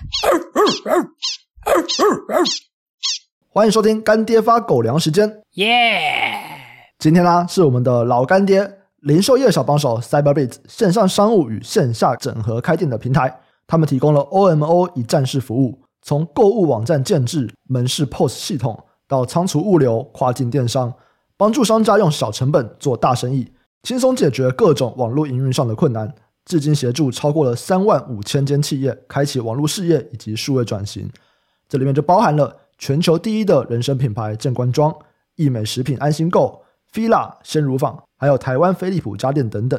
欢迎收听干爹发狗粮时间，耶！Yeah! 今天呢是我们的老干爹零售业小帮手 Cyberbit 线上商务与线下整合开店的平台，他们提供了 OMO 一站式服务，从购物网站建制、门市 POS 系统到仓储物流、跨境电商，帮助商家用小成本做大生意，轻松解决各种网络营运上的困难。至今协助超过了三万五千间企业开启网络事业以及数位转型，这里面就包含了。全球第一的人生品牌正官庄、易美食品安心购、fila 鲜乳坊，还有台湾飞利浦家电等等。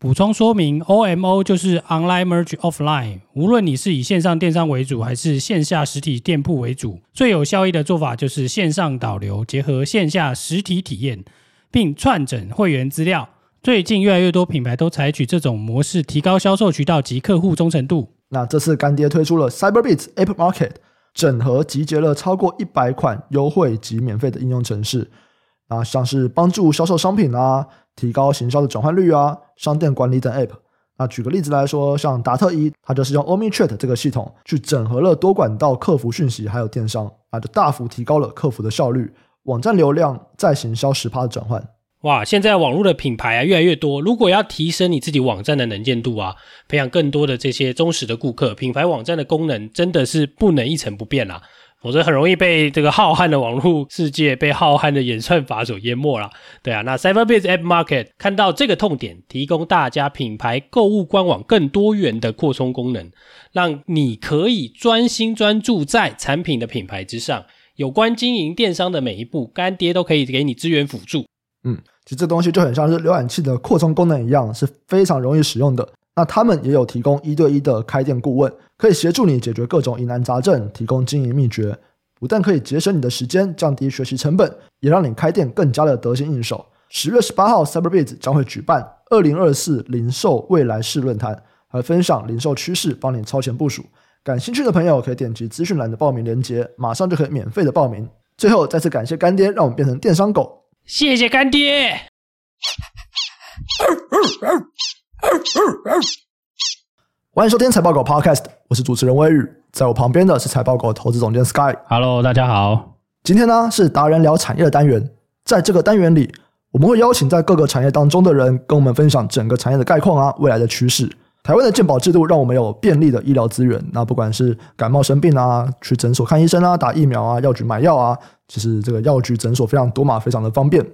补充说明，OMO 就是 Online Merge Offline。无论你是以线上电商为主，还是线下实体店铺为主，最有效益的做法就是线上导流结合线下实体体验，并串整会员资料。最近越来越多品牌都采取这种模式，提高销售渠道及客户忠诚度。那这次干爹推出了 Cyberbiz App Market。整合集结了超过一百款优惠及免费的应用程式，啊，像是帮助销售商品啊，提高行销的转换率啊，商店管理等 App。那举个例子来说，像达特一，它就是用 OmniChat 这个系统去整合了多管道客服讯息，还有电商，啊，就大幅提高了客服的效率，网站流量再行销十趴的转换。哇，现在网络的品牌啊越来越多，如果要提升你自己网站的能见度啊，培养更多的这些忠实的顾客，品牌网站的功能真的是不能一成不变啦，否则很容易被这个浩瀚的网络世界、被浩瀚的演算法所淹没啦。对啊，那 Cyberbiz App Market 看到这个痛点，提供大家品牌购物官网更多元的扩充功能，让你可以专心专注在产品的品牌之上，有关经营电商的每一步，干爹都可以给你资源辅助。嗯，其实这东西就很像是浏览器的扩充功能一样，是非常容易使用的。那他们也有提供一对一的开店顾问，可以协助你解决各种疑难杂症，提供经营秘诀。不但可以节省你的时间，降低学习成本，也让你开店更加的得心应手。十月十八号，Cyberbiz 将会举办二零二四零售未来式论坛，和分享零售趋势，帮你超前部署。感兴趣的朋友可以点击资讯栏的报名链接，马上就可以免费的报名。最后，再次感谢干爹，让我们变成电商狗。谢谢干爹！欢迎收听财报狗 Podcast，我是主持人威宇，在我旁边的是财报狗投资总监 Sky。Hello，大家好。今天呢是达人聊产业的单元，在这个单元里，我们会邀请在各个产业当中的人，跟我们分享整个产业的概况啊，未来的趋势。台湾的健保制度让我们有便利的医疗资源，那不管是感冒生病啊，去诊所看医生啊，打疫苗啊，药局买药啊，其实这个药局诊所非常多嘛，非常的方便。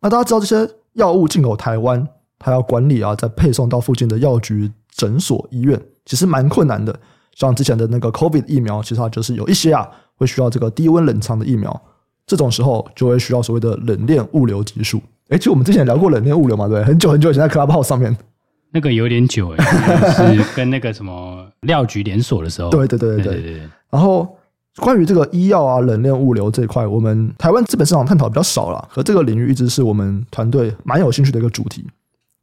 那大家知道这些药物进口台湾，它要管理啊，再配送到附近的药局、诊所、医院，其实蛮困难的。像之前的那个 COVID 疫苗，其实它就是有一些啊，会需要这个低温冷藏的疫苗，这种时候就会需要所谓的冷链物流技术。诶，其实我们之前聊过冷链物流嘛，对，很久很久以前在 Clubhouse 上面。那个有点久诶，是跟那个什么药局连锁的时候。对对对对对。然后关于这个医药啊、冷链物流这一块，我们台湾资本市场探讨比较少了，和这个领域一直是我们团队蛮有兴趣的一个主题。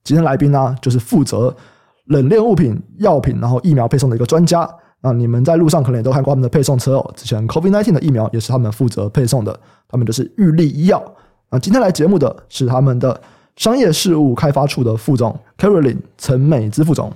今天来宾呢，就是负责冷链物品、药品，然后疫苗配送的一个专家。那你们在路上可能也都看过他们的配送车哦，之前 COVID nineteen 的疫苗也是他们负责配送的，他们就是玉立医药。那今天来节目的是他们的。商业事务开发处的副总 Caroline 陈美姿副总，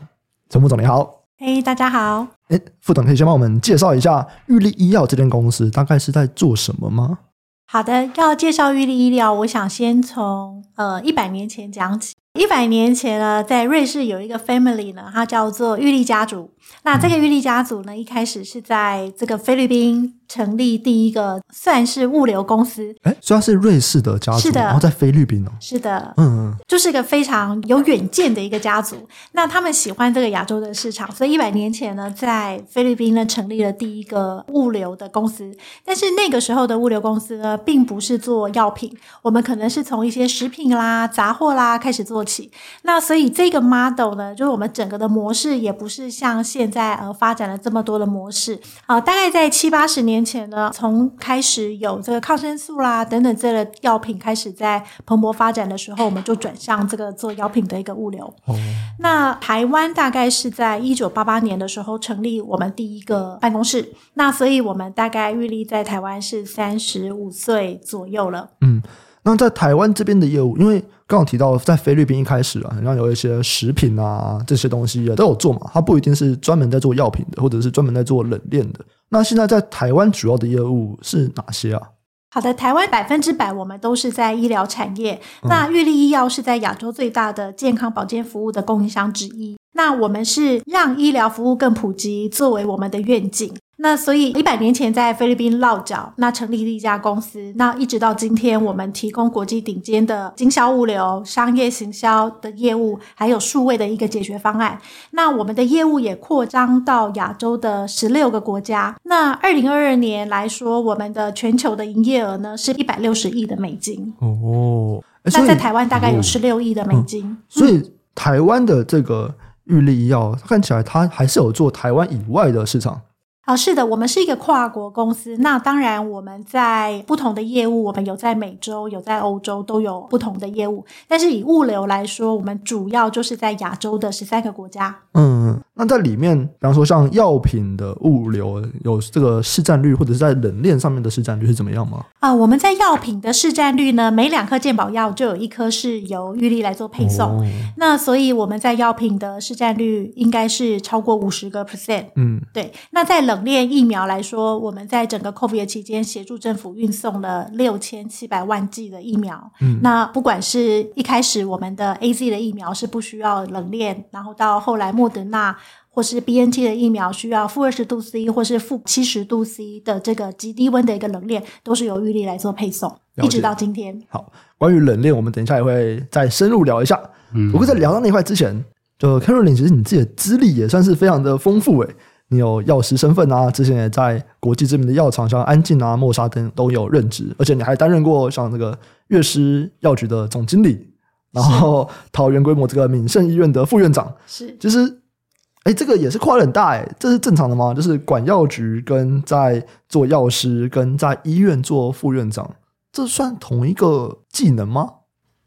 陈副总你好，嘿，大家好。诶，副总可以先帮我们介绍一下玉立医药这间公司大概是在做什么吗？好的，要介绍玉立医疗，我想先从呃一百年前讲起。一百年前呢，在瑞士有一个 family 呢，它叫做玉立家族。那这个玉立家族呢，一开始是在这个菲律宾成立第一个算是物流公司。哎，虽然是瑞士的家族，是的，然后在菲律宾哦。是的，嗯嗯，就是一个非常有远见的一个家族。那他们喜欢这个亚洲的市场，所以一百年前呢，在菲律宾呢成立了第一个物流的公司。但是那个时候的物流公司呢，并不是做药品，我们可能是从一些食品啦、杂货啦开始做起，那所以这个 model 呢，就是我们整个的模式也不是像现在呃发展了这么多的模式啊、呃，大概在七八十年前呢，从开始有这个抗生素啦等等这类药品开始在蓬勃发展的时候，我们就转向这个做药品的一个物流。哦、那台湾大概是在一九八八年的时候成立我们第一个办公室，那所以我们大概预立在台湾是三十五岁左右了。嗯。那在台湾这边的业务，因为刚刚提到在菲律宾一开始啊，好像有一些食品啊这些东西也都有做嘛，它不一定是专门在做药品的，或者是专门在做冷链的。那现在在台湾主要的业务是哪些啊？好的，台湾百分之百我们都是在医疗产业。那玉立医药是在亚洲最大的健康保健服务的供应商之一。那我们是让医疗服务更普及，作为我们的愿景。那所以一百年前在菲律宾落脚，那成立了一家公司，那一直到今天，我们提供国际顶尖的经销物流、商业行销的业务，还有数位的一个解决方案。那我们的业务也扩张到亚洲的十六个国家。那二零二二年来说，我们的全球的营业额呢是一百六十亿的美金。哦，那在台湾大概有十六亿的美金。嗯，所以台湾的这个玉立医药看起来，它还是有做台湾以外的市场。啊，是的，我们是一个跨国公司。那当然，我们在不同的业务，我们有在美洲，有在欧洲，都有不同的业务。但是以物流来说，我们主要就是在亚洲的十三个国家。嗯，那在里面，比方说像药品的物流，有这个市占率，或者是在冷链上面的市占率是怎么样吗？啊，我们在药品的市占率呢，每两颗健保药就有一颗是由玉立来做配送。哦、那所以我们在药品的市占率应该是超过五十个 percent。嗯，对。那在冷冷链疫苗来说，我们在整个 COVID 期间协助政府运送了六千七百万剂的疫苗。嗯，那不管是一开始我们的 AZ 的疫苗是不需要冷链，然后到后来莫德纳或是 BNT 的疫苗需要负二十度 C 或是负七十度 C 的这个极低温的一个冷链，都是由玉立来做配送，一直到今天。好，关于冷链，我们等一下也会再深入聊一下。嗯，不过在聊到那块之前，就 Caroline，其实你自己的资历也算是非常的丰富诶。你有药师身份啊，之前也在国际知名的药厂，像安进啊、默沙等都有任职，而且你还担任过像那个乐师药局的总经理，然后桃园规模这个敏盛医院的副院长。是，其实，哎，这个也是跨很大哎，这是正常的吗？就是管药局跟在做药师跟在医院做副院长，这算同一个技能吗？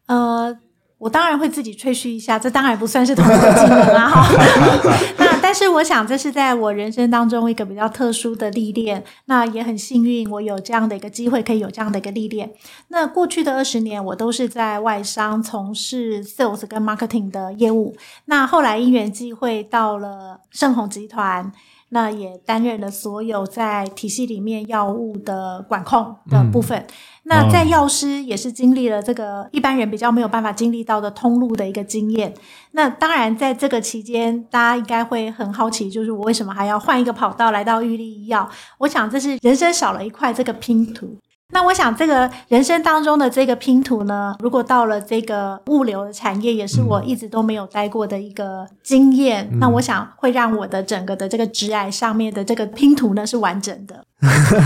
呃。我当然会自己吹嘘一下，这当然不算是同一个技能啊！哈，那但是我想这是在我人生当中一个比较特殊的历练，那也很幸运，我有这样的一个机会，可以有这样的一个历练。那过去的二十年，我都是在外商从事 sales 跟 marketing 的业务。那后来因缘际会到了盛虹集团。那也担任了所有在体系里面药物的管控的部分。嗯、那在药师也是经历了这个一般人比较没有办法经历到的通路的一个经验。那当然，在这个期间，大家应该会很好奇，就是我为什么还要换一个跑道来到玉立医药？我想这是人生少了一块这个拼图。那我想，这个人生当中的这个拼图呢，如果到了这个物流的产业，也是我一直都没有待过的一个经验。嗯、那我想会让我的整个的这个职涯上面的这个拼图呢是完整的。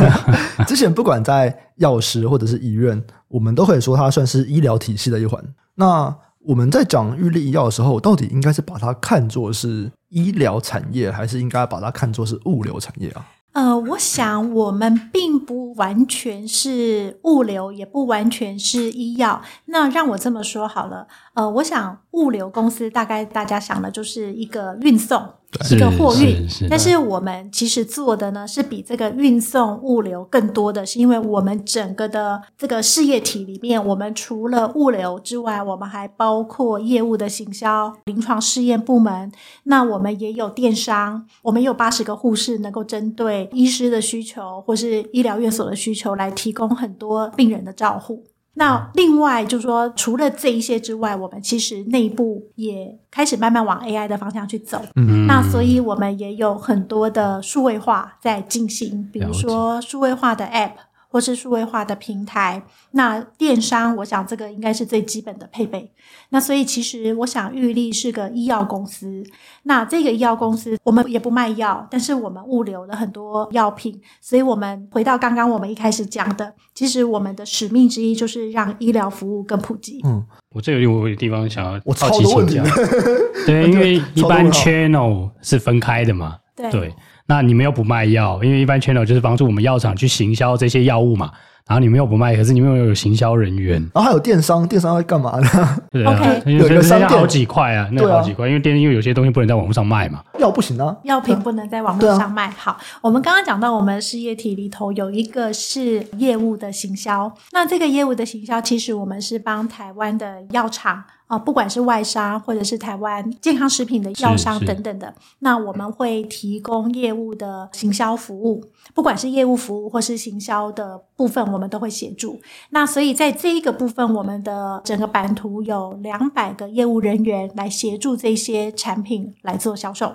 之前不管在药师或者是医院，我们都可以说它算是医疗体系的一环。那我们在讲玉立医药的时候，到底应该是把它看作是医疗产业，还是应该把它看作是物流产业啊？呃，我想我们并不完全是物流，也不完全是医药。那让我这么说好了，呃，我想物流公司大概大家想的就是一个运送。一个货运，但是我们其实做的呢是比这个运送物流更多的，是因为我们整个的这个事业体里面，我们除了物流之外，我们还包括业务的行销、临床试验部门，那我们也有电商，我们有八十个护士能够针对医师的需求或是医疗院所的需求来提供很多病人的照护。那另外就是说，除了这一些之外，我们其实内部也开始慢慢往 AI 的方向去走。嗯，那所以我们也有很多的数位化在进行，比如说数位化的 App。或是数位化的平台，那电商，我想这个应该是最基本的配备。那所以其实我想玉立是个医药公司，那这个医药公司我们也不卖药，但是我们物流了很多药品。所以我们回到刚刚我们一开始讲的，其实我们的使命之一就是让医疗服务更普及。嗯，我这个有一个地方想要好奇请教，对，因为一般 channel 是分开的嘛，对。对那你们又不卖药，因为一般 channel 就是帮助我们药厂去行销这些药物嘛。然后你们又不卖，可是你们又有行销人员，然后还有电商，电商会干嘛呢？对啊，OK，有一个商店好几块啊，那好几块，因为电因为有些东西不能在网络上卖嘛，药不行啊，药品不能在网络上卖。好，我们刚刚讲到我们事业体里头有一个是业务的行销，那这个业务的行销其实我们是帮台湾的药厂。啊，不管是外商或者是台湾健康食品的药商等等的，那我们会提供业务的行销服务，不管是业务服务或是行销的部分，我们都会协助。那所以在这一个部分，我们的整个版图有两百个业务人员来协助这些产品来做销售。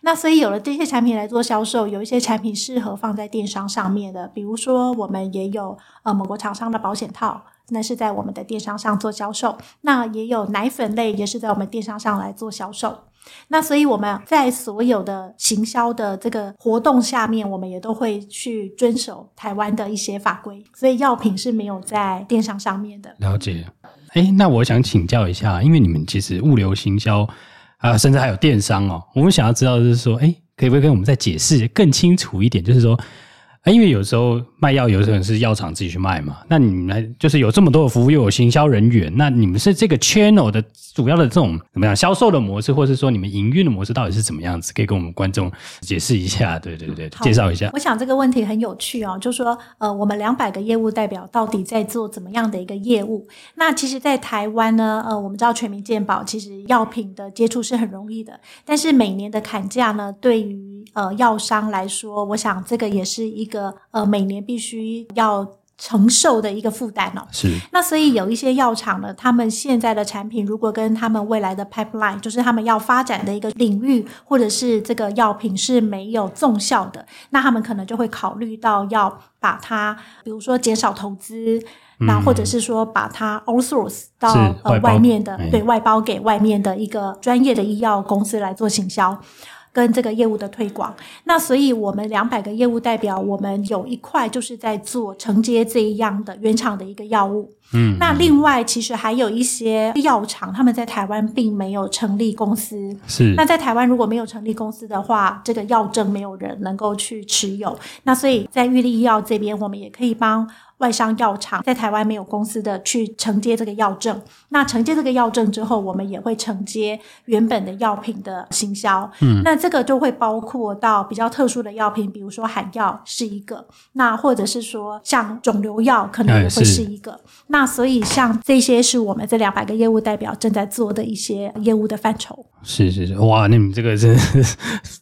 那所以有了这些产品来做销售，有一些产品适合放在电商上面的，比如说我们也有呃某个厂商的保险套。那是在我们的电商上做销售，那也有奶粉类也是在我们电商上来做销售。那所以我们在所有的行销的这个活动下面，我们也都会去遵守台湾的一些法规。所以药品是没有在电商上面的。了解。诶，那我想请教一下，因为你们其实物流行销啊、甚至还有电商哦，我们想要知道的是说，诶，可不可以跟我们再解释更清楚一点？就是说。因为有时候卖药，有时候是药厂自己去卖嘛。那你们就是有这么多的服务，又有行销人员，那你们是这个 channel 的主要的这种怎么样销售的模式，或是说你们营运的模式到底是怎么样子？可以跟我们观众解释一下？对对对，介绍一下。我想这个问题很有趣哦，就是说呃，我们两百个业务代表到底在做怎么样的一个业务？那其实，在台湾呢，呃，我们知道全民健保，其实药品的接触是很容易的，但是每年的砍价呢，对于呃药商来说，我想这个也是一个。呃，每年必须要承受的一个负担哦。是。那所以有一些药厂呢，他们现在的产品如果跟他们未来的 pipeline，就是他们要发展的一个领域，或者是这个药品是没有综效的，那他们可能就会考虑到要把它，比如说减少投资，嗯、那或者是说把它 outsource 到呃外面的，对，外包给外面的一个专业的医药公司来做行销。跟这个业务的推广，那所以我们两百个业务代表，我们有一块就是在做承接这一样的原厂的一个药物。嗯，那另外其实还有一些药厂，他们在台湾并没有成立公司。是，那在台湾如果没有成立公司的话，这个药证没有人能够去持有。那所以在玉立医药这边，我们也可以帮。外商药厂在台湾没有公司的去承接这个药证，那承接这个药证之后，我们也会承接原本的药品的行销。嗯，那这个就会包括到比较特殊的药品，比如说罕药是一个，那或者是说像肿瘤药可能也会是一个。哎、那所以像这些是我们这两百个业务代表正在做的一些业务的范畴。是是是，哇，那你们这个是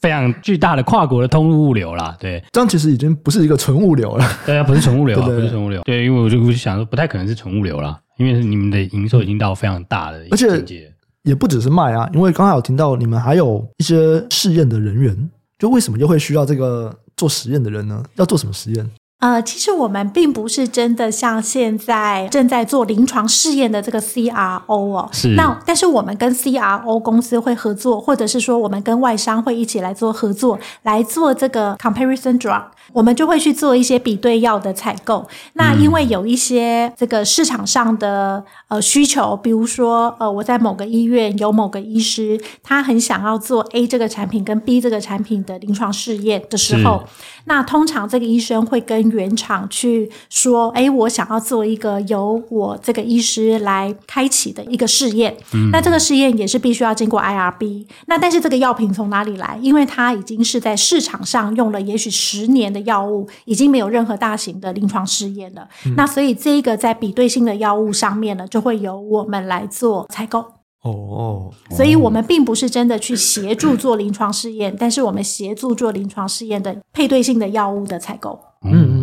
非常巨大的跨国的通路物流啦。对，这样其实已经不是一个纯物流了。对啊，不是纯物流啊，不是纯物流。对，因为我就我就想说，不太可能是纯物流啦，因为你们的营收已经到非常大的境界，而且也不只是卖啊，因为刚才有听到你们还有一些试验的人员，就为什么又会需要这个做实验的人呢？要做什么实验？呃，其实我们并不是真的像现在正在做临床试验的这个 CRO 哦，是。那但是我们跟 CRO 公司会合作，或者是说我们跟外商会一起来做合作，来做这个 comparison drug。我们就会去做一些比对药的采购。那因为有一些这个市场上的呃需求，比如说呃我在某个医院有某个医师，他很想要做 A 这个产品跟 B 这个产品的临床试验的时候，那通常这个医生会跟原厂去说：“哎，我想要做一个由我这个医师来开启的一个试验。嗯”那这个试验也是必须要经过 IRB。那但是这个药品从哪里来？因为它已经是在市场上用了也许十年的药物，已经没有任何大型的临床试验了。嗯、那所以这个在比对性的药物上面呢，就会由我们来做采购。哦，所以我们并不是真的去协助做临床试验，但是我们协助做临床试验的配对性的药物的采购。嗯。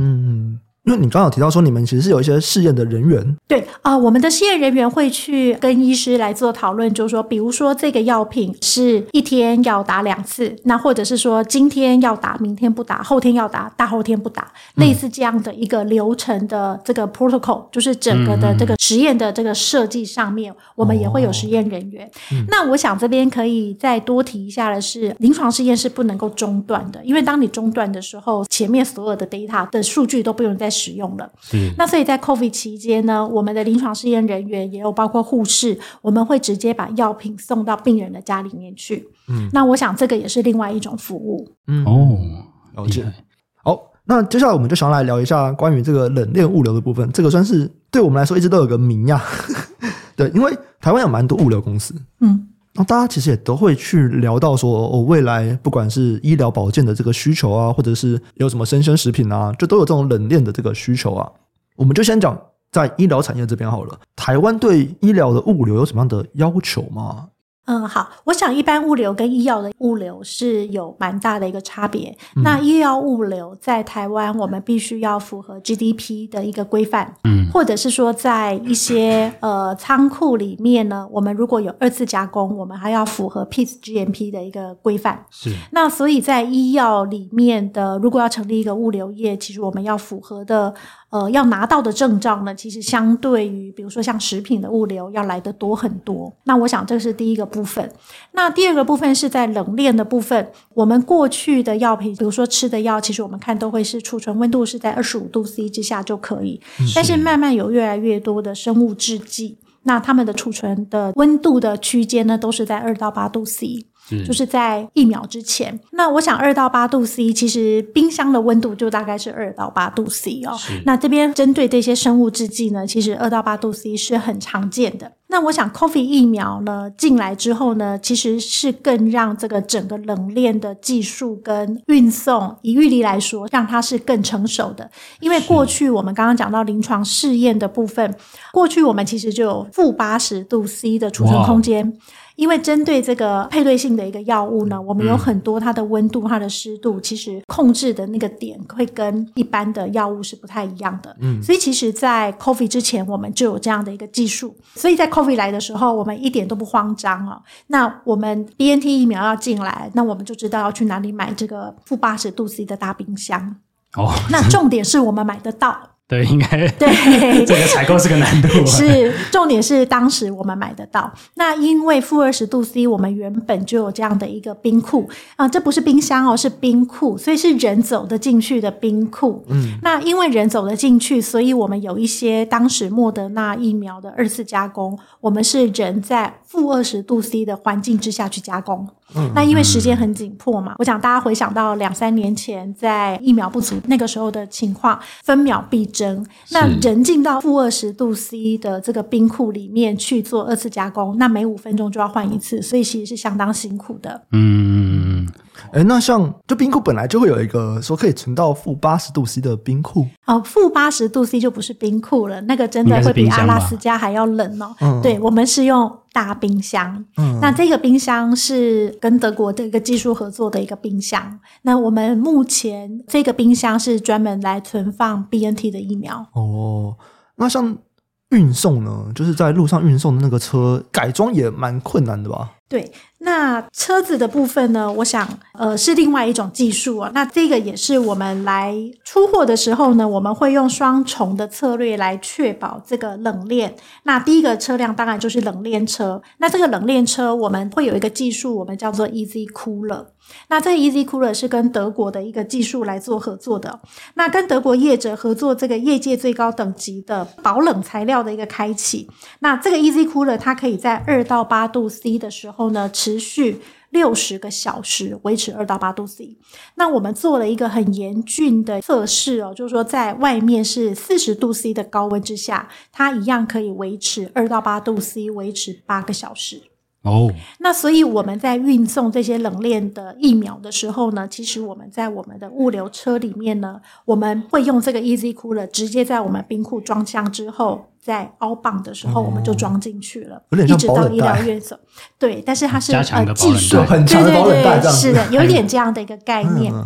因为你刚好提到说，你们其实是有一些试验的人员。对啊、呃，我们的试验人员会去跟医师来做讨论，就是说，比如说这个药品是一天要打两次，那或者是说今天要打，明天不打，后天要打，大后天不打，类似这样的一个流程的这个 protocol，就是整个的这个实验的这个设计上面，我们也会有实验人员。哦、那我想这边可以再多提一下的是，临床试验是不能够中断的，因为当你中断的时候，前面所有的 data 的数据都不用再。使用了，嗯那所以在 COVID 期间呢，我们的临床试验人员也有包括护士，我们会直接把药品送到病人的家里面去。嗯，那我想这个也是另外一种服务。嗯哦，了解。好，那接下来我们就想来聊一下关于这个冷链物流的部分，这个算是对我们来说一直都有个名呀。对，因为台湾有蛮多物流公司，嗯，那大家其实也都会去聊到说，哦，未来不管是医疗保健的这个需求啊，或者是有什么生鲜食品啊，就都有这种冷链的这个需求啊。我们就先讲在医疗产业这边好了，台湾对医疗的物流有什么样的要求吗？嗯，好，我想一般物流跟医药的物流是有蛮大的一个差别。嗯、那医药物流在台湾，我们必须要符合 GDP 的一个规范，嗯，或者是说在一些呃仓库里面呢，我们如果有二次加工，我们还要符合 PEACE GMP 的一个规范。是。那所以在医药里面的，如果要成立一个物流业，其实我们要符合的。呃，要拿到的证照呢，其实相对于比如说像食品的物流要来得多很多。那我想这是第一个部分。那第二个部分是在冷链的部分。我们过去的药品，比如说吃的药，其实我们看都会是储存温度是在二十五度 C 之下就可以。但是慢慢有越来越多的生物制剂，那它们的储存的温度的区间呢，都是在二到八度 C。就是在一秒之前，那我想二到八度 C，其实冰箱的温度就大概是二到八度 C 哦。那这边针对这些生物制剂呢，其实二到八度 C 是很常见的。那我想，coffee 疫苗呢进来之后呢，其实是更让这个整个冷链的技术跟运送，以玉里来说，让它是更成熟的。因为过去我们刚刚讲到临床试验的部分，过去我们其实就有负八十度 C 的储存空间。因为针对这个配对性的一个药物呢，我们有很多它的温度、它的湿度，其实控制的那个点会跟一般的药物是不太一样的。嗯，所以其实，在 COVID 之前，我们就有这样的一个技术。所以在 COVID 来的时候，我们一点都不慌张哦。那我们 BNT 疫苗要进来，那我们就知道要去哪里买这个负八十度 C 的大冰箱。哦，那重点是我们买得到。对，应该对 这个采购是个难度。是，重点是当时我们买得到。那因为负二十度 C，我们原本就有这样的一个冰库啊，这不是冰箱哦，是冰库，所以是人走得进去的冰库。嗯，那因为人走得进去，所以我们有一些当时莫德纳疫苗的二次加工，我们是人在负二十度 C 的环境之下去加工。嗯，那因为时间很紧迫嘛，我想大家回想到两三年前在疫苗不足那个时候的情况，分秒必争。那人进到负二十度 C 的这个冰库里面去做二次加工，那每五分钟就要换一次，所以其实是相当辛苦的。嗯，哎，那像就冰库本来就会有一个说可以存到负八十度 C 的冰库哦，负八十度 C 就不是冰库了，那个真的会比阿拉斯加还要冷哦。嗯，对，我们是用。大冰箱，嗯，那这个冰箱是跟德国的一个技术合作的一个冰箱。那我们目前这个冰箱是专门来存放 BNT 的疫苗。哦，那像运送呢？就是在路上运送的那个车改装也蛮困难的吧？对，那车子的部分呢？我想，呃，是另外一种技术啊。那这个也是我们来出货的时候呢，我们会用双重的策略来确保这个冷链。那第一个车辆当然就是冷链车。那这个冷链车我们会有一个技术，我们叫做 Easy Cooler。那这个 Easy Cooler 是跟德国的一个技术来做合作的。那跟德国业者合作，这个业界最高等级的保冷材料的一个开启。那这个 Easy Cooler 它可以在二到八度 C 的时候呢，持续六十个小时，维持二到八度 C。那我们做了一个很严峻的测试哦，就是说在外面是四十度 C 的高温之下，它一样可以维持二到八度 C，维持八个小时。哦，那所以我们在运送这些冷链的疫苗的时候呢，其实我们在我们的物流车里面呢，我们会用这个 Easy Cooler 直接在我们冰库装箱之后，在 outbound 的时候我们就装进去了，哦、一直到医疗院所。对，但是它是呃技术，很强的保冷袋，是的，有一点这样的一个概念。嗯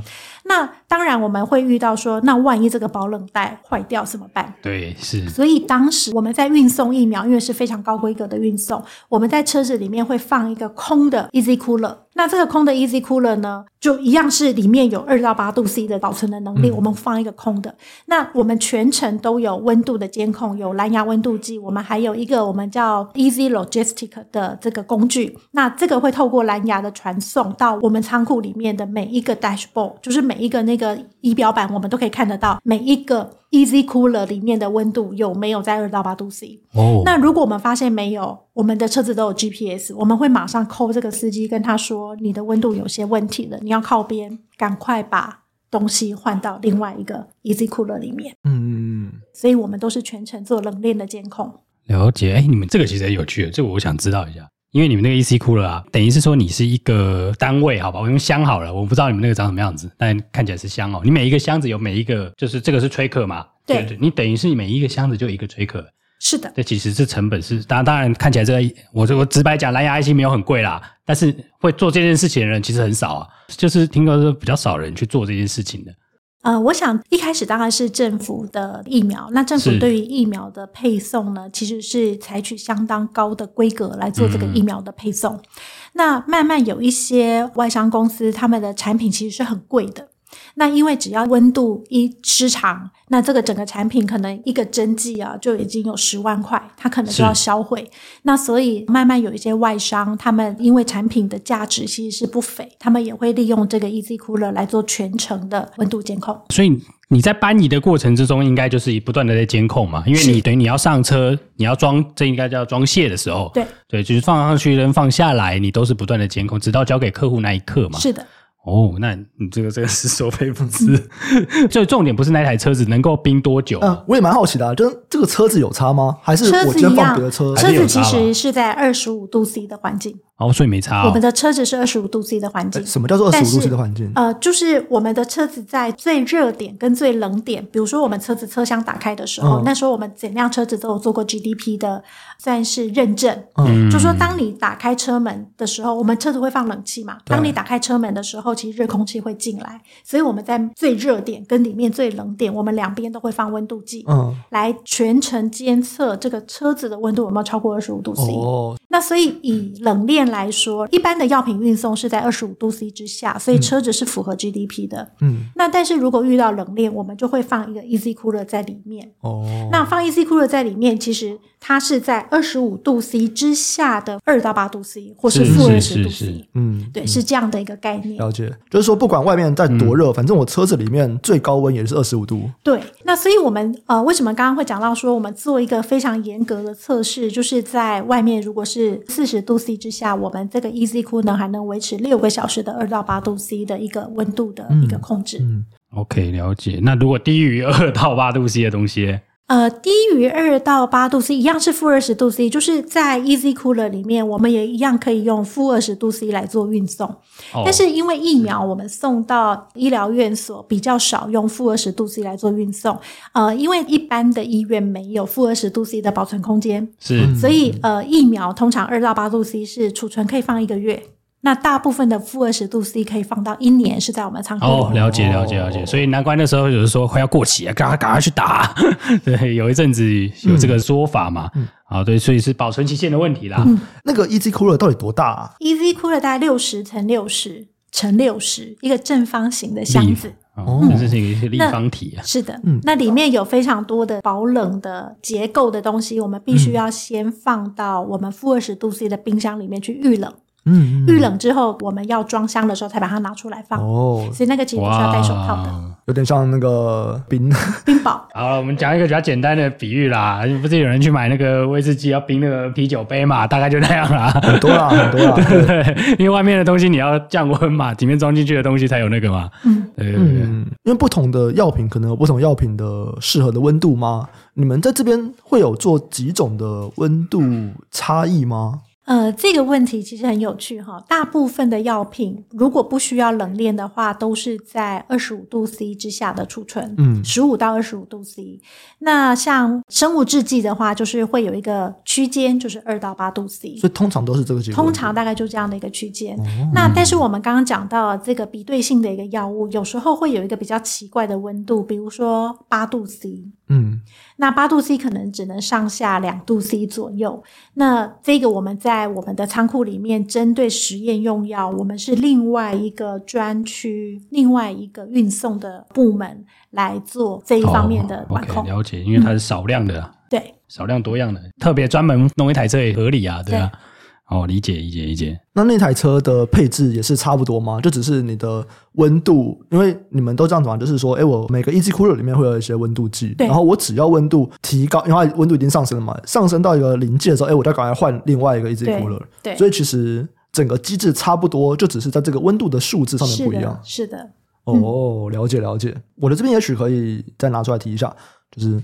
那当然，我们会遇到说，那万一这个保冷袋坏掉怎么办？对，是。所以当时我们在运送疫苗，因为是非常高规格的运送，我们在车子里面会放一个空的 Easy Cooler。那这个空的 Easy Cooler 呢，就一样是里面有二到八度 C 的保存的能力。嗯、我们放一个空的，那我们全程都有温度的监控，有蓝牙温度计，我们还有一个我们叫 Easy Logistic 的这个工具。那这个会透过蓝牙的传送到我们仓库里面的每一个 Dashboard，就是每一个那个仪表板，我们都可以看得到每一个 Easy Cooler 里面的温度有没有在二到八度 C。哦。那如果我们发现没有，我们的车子都有 GPS，我们会马上 call 这个司机，跟他说你的温度有些问题了，你要靠边，赶快把东西换到另外一个 Easy Cooler 里面。嗯嗯嗯，所以我们都是全程做冷链的监控。了解，哎，你们这个其实很有趣，这个我想知道一下。因为你们那个 Easy Cooler 啊，等于是说你是一个单位，好吧？我用箱好了，我不知道你们那个长什么样子，但看起来是箱哦。你每一个箱子有每一个，就是这个是吹壳嘛？对，对对，你等于是每一个箱子就一个吹壳。是的。这其实是成本是，当然当然看起来这个，我我直白讲，蓝牙 IC 没有很贵啦，但是会做这件事情的人其实很少啊，就是听说是比较少人去做这件事情的。呃，我想一开始当然是政府的疫苗，那政府对于疫苗的配送呢，其实是采取相当高的规格来做这个疫苗的配送。嗯、那慢慢有一些外商公司，他们的产品其实是很贵的。那因为只要温度一失常，那这个整个产品可能一个针剂啊就已经有十万块，它可能就要销毁。那所以慢慢有一些外商，他们因为产品的价值其实是不菲，他们也会利用这个 Easy Cooler 来做全程的温度监控。所以你在搬移的过程之中，应该就是不断的在监控嘛，因为你等于你要上车，你要装，这应该叫装卸的时候，对对，就是放上去跟放下来，你都是不断的监控，直到交给客户那一刻嘛。是的。哦，那你这个这个是收费不是？所以重点不是那台车子能够冰多久？嗯，我也蛮好奇的，啊，就是这个车子有差吗？还是我先放别的车？车子其实是在二十五度 C 的环境。哦，所以没差，哦。我们的车子是二十五度 C 的环境。什么叫做二十五度 C 的环境？呃，就是我们的车子在最热点跟最冷点，比如说我们车子车厢打开的时候，嗯、那时候我们整辆车子都有做过 GDP 的，算是认证。嗯，就说当你打开车门的时候，我们车子会放冷气嘛？当你打开车门的时候，其实热空气会进来，所以我们在最热点跟里面最冷点，我们两边都会放温度计，嗯，来全程监测这个车子的温度有没有超过二十五度 C。哦，那所以以冷链来说，一般的药品运送是在二十五度 C 之下，所以车子是符合 GDP 的。嗯，那但是如果遇到冷链，我们就会放一个 Easy Cooler 在里面。哦，那放 Easy Cooler 在里面，其实它是在二十五度 C 之下的二到八度 C，或是负二十度 C。嗯，对，是这样的一个概念。了解，就是说不管外面再多热，反正我车子里面最高温也是二十五度。对，那所以我们呃，为什么刚刚会讲到说我们做一个非常严格的测试，就是在外面如果是四十度 C 之下，我们这个 Easy Cooler 还能维持六个小时的二到八度 C 的一个温度的一个控制。嗯，嗯，OK，了解。那如果低于二到八度 C 的东西？呃，低于二到八度 C 一样是负二十度 C，就是在 Easy Cooler 里面，我们也一样可以用负二十度 C 来做运送。哦，但是因为疫苗我们送到医疗院所比较少用负二十度 C 来做运送，呃，因为一般的医院没有负二十度 C 的保存空间，是，所以呃，疫苗通常二到八度 C 是储存可以放一个月。那大部分的负二十度 C 可以放到一年，是在我们仓库。哦，了解了解了解，所以难怪那时候有人说快要过期啊，赶快赶快去打。对，有一阵子有这个说法嘛。嗯。啊，对，所以是保存期限的问题啦。嗯。那个 Easy Cooler 到底多大啊？Easy Cooler 大概六十乘六十乘六十，一个正方形的箱子。哦，这是一个立方体啊。是的，嗯，那里面有非常多的保冷的结构的东西，我们必须要先放到我们负二十度 C 的冰箱里面去预冷。嗯，遇冷之后，我们要装箱的时候才把它拿出来放。哦，所以那个其实是要戴手套的，有点像那个冰冰堡。好了，我们讲一个比较简单的比喻啦，不是有人去买那个威士忌要冰那个啤酒杯嘛？大概就那样啦，很多啦，很多啦，对对，因为外面的东西你要降温嘛，里面装进去的东西才有那个嘛。嗯，对对对，因为不同的药品可能有不同药品的适合的温度吗？你们在这边会有做几种的温度差异吗？呃，这个问题其实很有趣哈。大部分的药品如果不需要冷链的话，都是在二十五度 C 之下的储存，嗯，十五到二十五度 C。那像生物制剂的话，就是会有一个区间，就是二到八度 C。所以通常都是这个区间。通常大概就这样的一个区间。哦、那但是我们刚刚讲到这个比对性的一个药物，有时候会有一个比较奇怪的温度，比如说八度 C。嗯，那八度 C 可能只能上下两度 C 左右。那这个我们在在我们的仓库里面，针对实验用药，我们是另外一个专区、另外一个运送的部门来做这一方面的管控。哦 okay, 了解，因为它是少量的，嗯、对，少量多样的，特别专门弄一台车也合理啊，对啊。对哦，理解理解理解。那那台车的配置也是差不多吗？就只是你的温度，因为你们都这样子嘛，就是说，哎，我每个 Easy Cooler 里面会有一些温度计，然后我只要温度提高，因为它温度已经上升了嘛，上升到一个临界的时候，哎，我再赶快换另外一个 Easy Cooler。对，所以其实整个机制差不多，就只是在这个温度的数字上面不一样。是的。是的哦，了解了解。我的这边也许可以再拿出来提一下，就是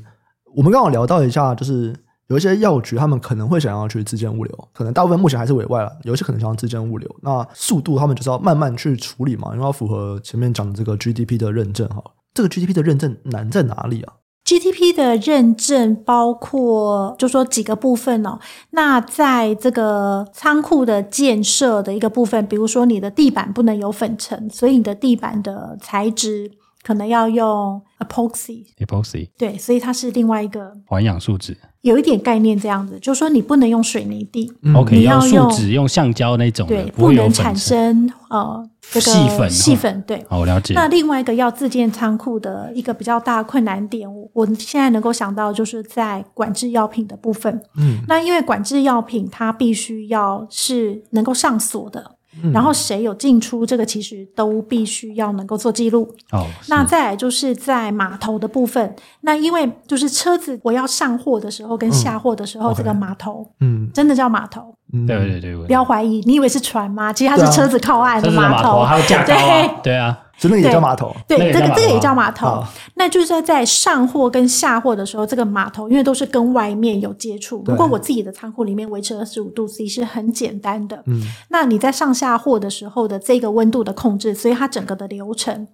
我们刚好聊到一下，就是有一些药局他们可能会想要去自建物流，可能大部分目前还是委外了，有一些可能想要自建物流。那速度他们就是要慢慢去处理嘛，因为要符合前面讲的这个 GDP 的认证哈。这个 GDP 的认证难在哪里啊？GDP 的认证包括，就说几个部分哦。那在这个仓库的建设的一个部分，比如说你的地板不能有粉尘，所以你的地板的材质可能要用 epoxy。epoxy 对，所以它是另外一个环氧树脂。有一点概念这样子，就是说你不能用水泥地，嗯、OK，你要用树脂、用橡胶那种，对，不，不能产生呃这个细粉细粉。对，好，我了解。那另外一个要自建仓库的一个比较大的困难点，我现在能够想到就是在管制药品的部分。嗯，那因为管制药品它必须要是能够上锁的。然后谁有进出，这个其实都必须要能够做记录。哦，那再来就是在码头的部分，那因为就是车子我要上货的时候跟下货的时候，这个码头，嗯，真的叫码头。对对对，不要怀疑，你以为是船吗？其实它是车子靠岸的码头，还有架高啊，对啊。真的也叫码头，对，这个这个也叫码头。那就是在在上货跟下货的时候，这个码头因为都是跟外面有接触。如果我自己的仓库里面维持二十五度 C 是很简单的，嗯，那你在上下货的时候的这个温度的控制，所以它整个的流程。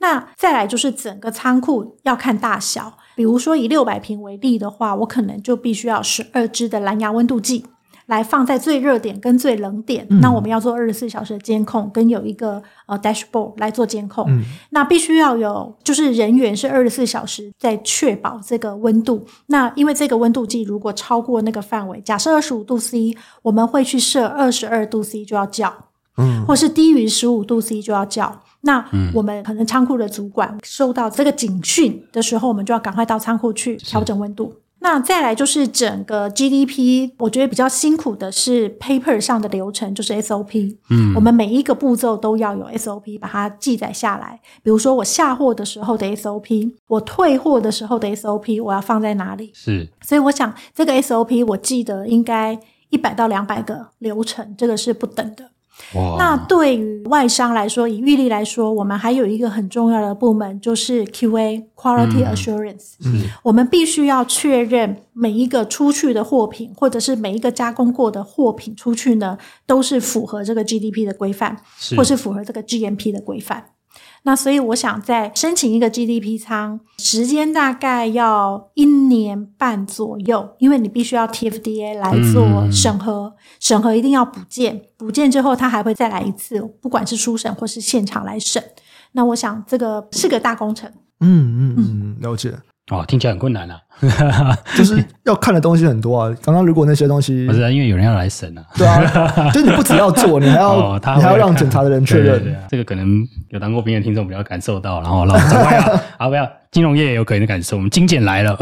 那再来就是整个仓库要看大小，比如说以六百平为例的话，我可能就必须要十二支的蓝牙温度计。来放在最热点跟最冷点，嗯、那我们要做二十四小时的监控，跟有一个呃 dashboard 来做监控。嗯、那必须要有，就是人员是二十四小时在确保这个温度。那因为这个温度计如果超过那个范围，假设二十五度 C，我们会去设二十二度 C 就要叫，嗯，或是低于十五度 C 就要叫。那我们可能仓库的主管收到这个警讯的时候，我们就要赶快到仓库去调整温度。那再来就是整个 GDP，我觉得比较辛苦的是 paper 上的流程，就是 SOP。嗯，我们每一个步骤都要有 SOP，把它记载下来。比如说我下货的时候的 SOP，我退货的时候的 SOP，我要放在哪里？是。所以我想这个 SOP，我记得应该一百到两百个流程，这个是不等的。哇那对于外商来说，以玉立来说，我们还有一个很重要的部门，就是 QA（Quality Assurance）。嗯，我们必须要确认每一个出去的货品，或者是每一个加工过的货品出去呢，都是符合这个 GDP 的规范，是或是符合这个 GMP 的规范。那所以我想再申请一个 GDP 仓，时间大概要一年半左右，因为你必须要 TFDA 来做审核，嗯、审核一定要补件，补件之后他还会再来一次，不管是初审或是现场来审。那我想这个是个大工程。嗯嗯嗯，了解。哦，听起来很困难啊，就是要看的东西很多啊。刚刚如果那些东西不是啊，因为有人要来审啊。对啊，就是你不只要做，你还要、哦、他你还要让检查的人确认。对对对，这个可能有当过兵的听众比较感受到，然后老长官啊，啊不要，金融业也有可能感受。我们精简来了，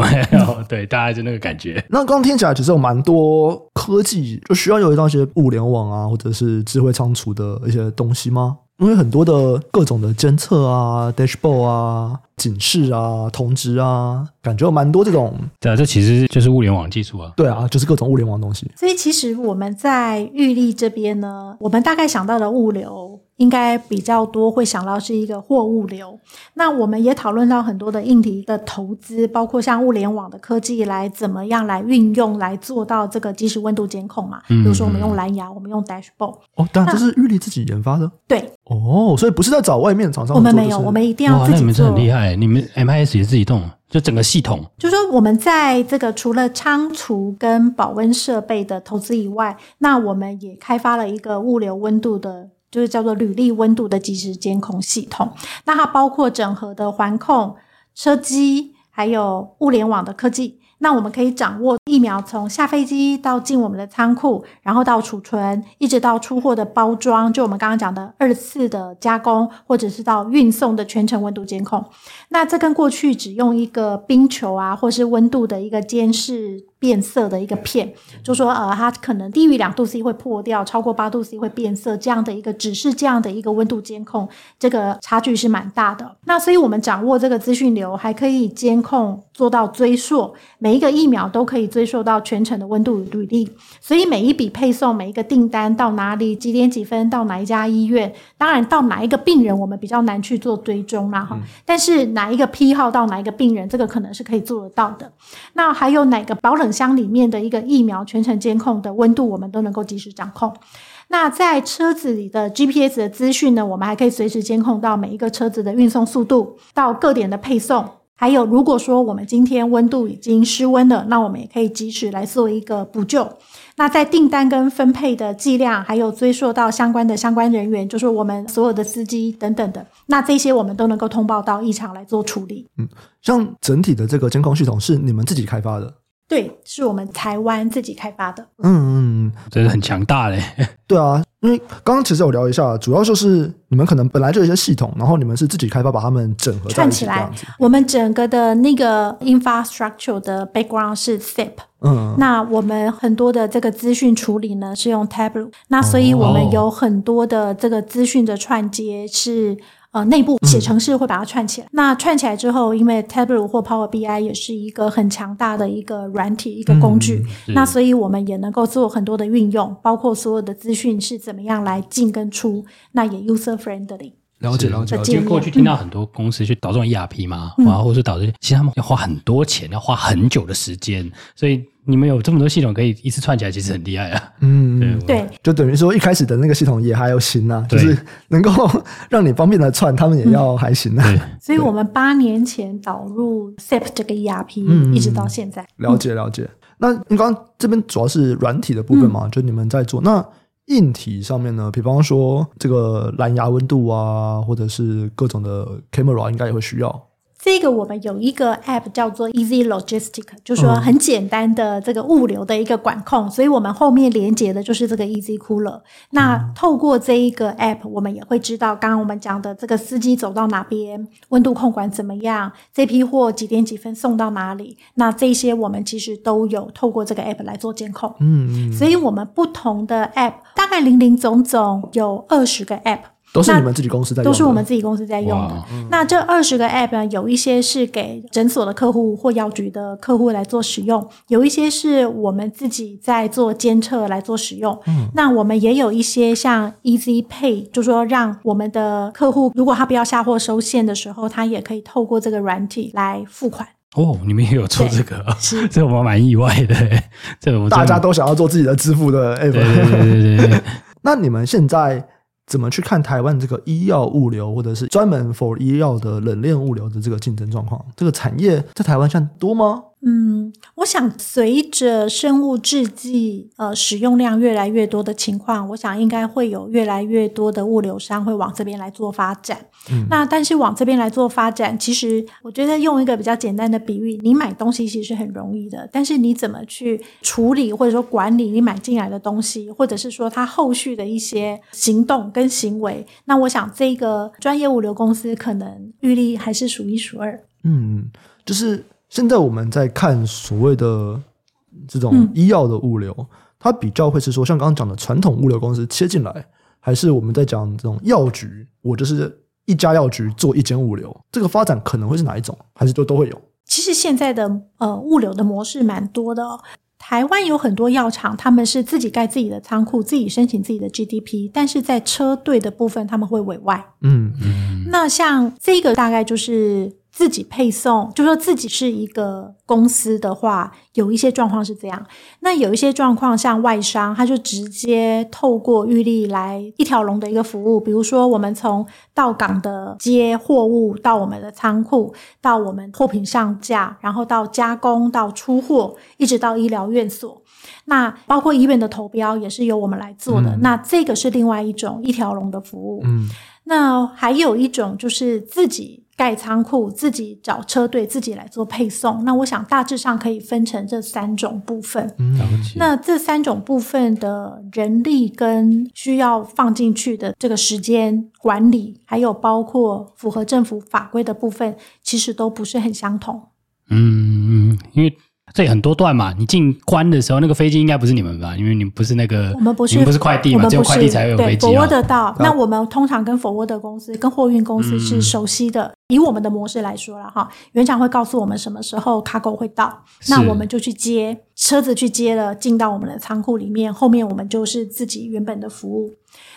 对，大家就那个感觉。那刚刚听起来其实有蛮多科技，就需要有一些物联网啊，或者是智慧仓储的一些东西吗？因为很多的各种的监测啊、dashboard 啊、警示啊、通知啊，感觉有蛮多这种。对啊，这其实就是物联网技术啊。对啊，就是各种物联网的东西。所以其实我们在玉立这边呢，我们大概想到的物流。应该比较多会想到是一个货物流，那我们也讨论到很多的硬体的投资，包括像物联网的科技来怎么样来运用来做到这个即时温度监控嘛？比如说我们用蓝牙，我们用 dashboard。哦，当然这是玉立自己研发的。对。哦，所以不是在找外面厂商。我们没有，我们一定要自己做。哇，那你们真的很厉害，你们 MIS 也自己动，就整个系统。就是说我们在这个除了仓储跟保温设备的投资以外，那我们也开发了一个物流温度的。就是叫做履历温度的即时监控系统，那它包括整合的环控、车机，还有物联网的科技。那我们可以掌握疫苗从下飞机到进我们的仓库，然后到储存，一直到出货的包装，就我们刚刚讲的二次的加工，或者是到运送的全程温度监控。那这跟过去只用一个冰球啊，或是温度的一个监视变色的一个片，就说呃，它可能低于两度 C 会破掉，超过八度 C 会变色，这样的一个只是这样的一个温度监控，这个差距是蛮大的。那所以我们掌握这个资讯流，还可以监控做到追溯，每一个疫苗都可以追溯到全程的温度履历，所以每一笔配送、每一个订单到哪里、几点几分到哪一家医院，当然到哪一个病人，我们比较难去做追踪啦哈。嗯、但是哪一个批号到哪一个病人，这个可能是可以做得到的。那还有哪个保冷箱里面的一个疫苗全程监控的温度，我们都能够及时掌控。那在车子里的 GPS 的资讯呢，我们还可以随时监控到每一个车子的运送速度，到各点的配送。还有，如果说我们今天温度已经失温了，那我们也可以及时来做一个补救。那在订单跟分配的计量，还有追溯到相关的相关人员，就是我们所有的司机等等的，那这些我们都能够通报到异常来做处理。嗯，像整体的这个监控系统是你们自己开发的？对，是我们台湾自己开发的。嗯嗯，真的很强大嘞。对啊，因为刚刚其实我聊一下，主要就是你们可能本来就有一些系统，然后你们是自己开发，把它们整合串起来。我们整个的那个 infrastructure 的 background 是 SIP。嗯，那我们很多的这个资讯处理呢是用 Tableau，那所以我们有很多的这个资讯的串接是。呃，内部写程式会把它串起来。嗯、那串起来之后，因为 Tableau 或 Power BI 也是一个很强大的一个软体一个工具，嗯、那所以我们也能够做很多的运用，包括所有的资讯是怎么样来进跟出，那也 user friendly。了解了解。因为过去听到很多公司去导这种 ERP 嘛，然后、嗯、或者是导这，其实他们要花很多钱，要花很久的时间，所以。你们有这么多系统可以一次串起来，其实很厉害啊！嗯，对，就等于说一开始的那个系统也还要行啊，就是能够让你方便的串，他们也要还行啊。对，所以我们八年前导入 SAP 这个 ERP，一直到现在。了解了解。那你刚刚这边主要是软体的部分嘛？就你们在做。那硬体上面呢？比方说这个蓝牙温度啊，或者是各种的 camera，应该也会需要。这个我们有一个 app 叫做 Easy Logistic，就是说很简单的这个物流的一个管控，嗯、所以我们后面连接的就是这个 Easy Cooler。那透过这一个 app，我们也会知道刚刚我们讲的这个司机走到哪边，温度控管怎么样，这批货几点几分送到哪里，那这些我们其实都有透过这个 app 来做监控。嗯嗯，所以我们不同的 app 大概零零总总有二十个 app。都是你们自己公司在用的，都是我们自己公司在用的。嗯、那这二十个 App 呢，有一些是给诊所的客户或药局的客户来做使用，有一些是我们自己在做监测来做使用。嗯，那我们也有一些像 Easy Pay，就是说让我们的客户如果他不要下货收现的时候，他也可以透过这个软体来付款。哦，你们也有做这个，是 这我蛮意外的。这大家都想要做自己的支付的 App。对对对对对。那你们现在？怎么去看台湾这个医药物流，或者是专门 for 医药的冷链物流的这个竞争状况？这个产业在台湾算多吗？嗯，我想随着生物制剂呃使用量越来越多的情况，我想应该会有越来越多的物流商会往这边来做发展。嗯，那但是往这边来做发展，其实我觉得用一个比较简单的比喻，你买东西其实是很容易的，但是你怎么去处理或者说管理你买进来的东西，或者是说它后续的一些行动跟行为，那我想这个专业物流公司可能玉立还是数一数二。嗯，就是。现在我们在看所谓的这种医药的物流，嗯、它比较会是说，像刚刚讲的传统物流公司切进来，还是我们在讲这种药局，我就是一家药局做一间物流，这个发展可能会是哪一种，还是都都会有？其实现在的呃物流的模式蛮多的哦。台湾有很多药厂，他们是自己盖自己的仓库，自己申请自己的 GDP，但是在车队的部分他们会委外。嗯嗯。那像这个大概就是。自己配送，就说自己是一个公司的话，有一些状况是这样。那有一些状况，像外商，他就直接透过玉立来一条龙的一个服务。比如说，我们从到港的接货物，到我们的仓库，到我们货品上架，然后到加工，到出货，一直到医疗院所。那包括医院的投标也是由我们来做的。嗯、那这个是另外一种一条龙的服务。嗯。那还有一种就是自己。盖仓库，自己找车队，自己来做配送。那我想大致上可以分成这三种部分。嗯，那这三种部分的人力跟需要放进去的这个时间管理，还有包括符合政府法规的部分，其实都不是很相同。嗯，因为这也很多段嘛。你进关的时候，那个飞机应该不是你们吧？因为你们不是那个，我们不是，你们不是快递嘛，只有快递才会有飞机。对，forward 到。那我们通常跟 forward 公司、跟货运公司是熟悉的。嗯、以我们的模式来说了哈，原厂会告诉我们什么时候 cargo 会到，那我们就去接车子去接了，进到我们的仓库里面。后面我们就是自己原本的服务。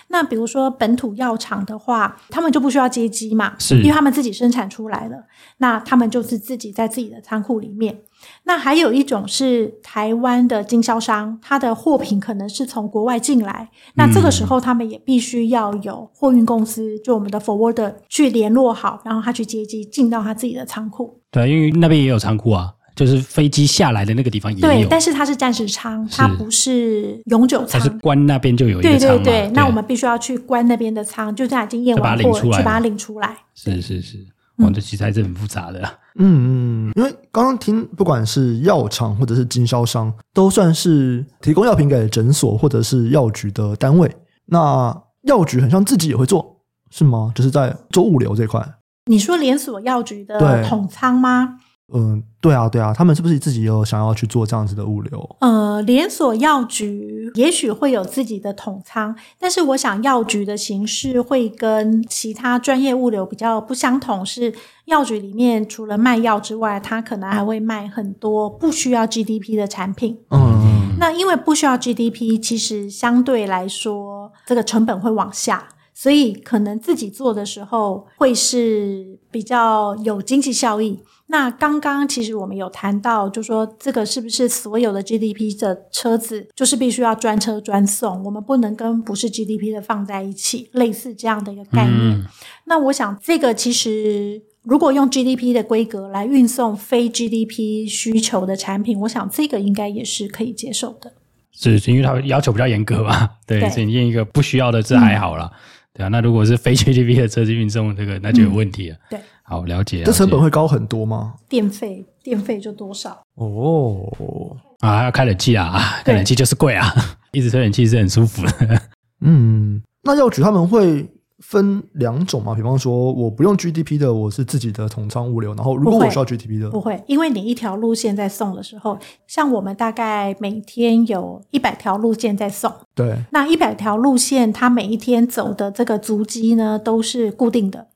那比如说本土药厂的话，他们就不需要接机嘛，是因为他们自己生产出来了。那他们就是自己在自己的仓库里面。那还有一种是台湾的经销商，他的货品可能是从国外进来，那这个时候他们也必须要有货运公司，就我们的 forwarder 去联络好，然后他去接机进到他自己的仓库。对，因为那边也有仓库啊。就是飞机下来的那个地方也有，对，但是它是暂时仓，它不是永久仓。它是关那边就有一个舱。对对对，那我们必须要去关那边的仓，就这样已经验完货，去把它领出来。是是是，哇，这其实还是很复杂的。嗯嗯，因为刚刚听，不管是药厂或者是经销商，都算是提供药品给诊所或者是药局的单位。那药局很像自己也会做，是吗？就是在做物流这块。你说连锁药局的统仓吗？嗯，对啊，对啊，他们是不是自己有想要去做这样子的物流？呃，连锁药局也许会有自己的统仓，但是我想药局的形式会跟其他专业物流比较不相同，是药局里面除了卖药之外，它可能还会卖很多不需要 GDP 的产品。嗯，那因为不需要 GDP，其实相对来说这个成本会往下，所以可能自己做的时候会是比较有经济效益。那刚刚其实我们有谈到，就说这个是不是所有的 GDP 的车子就是必须要专车专送？我们不能跟不是 GDP 的放在一起，类似这样的一个概念。嗯、那我想这个其实如果用 GDP 的规格来运送非 GDP 需求的产品，我想这个应该也是可以接受的。是，是因为它要求比较严格嘛？对，所以你验一个不需要的这还好啦。嗯、对啊，那如果是非 GDP 的车子运送这个，那就有问题了。嗯、对。好，了解。这成本会高很多吗？电费，电费就多少？哦，啊，要开冷气啊，开冷气就是贵啊，一直吹冷气是很舒服的。嗯，那药局他们会分两种吗？比方说，我不用 GDP 的，我是自己的统仓物流。然后，如果我需要 GDP 的，不会，因为你一条路线在送的时候，像我们大概每天有一百条路线在送。对，那一百条路线，它每一天走的这个足迹呢，都是固定的。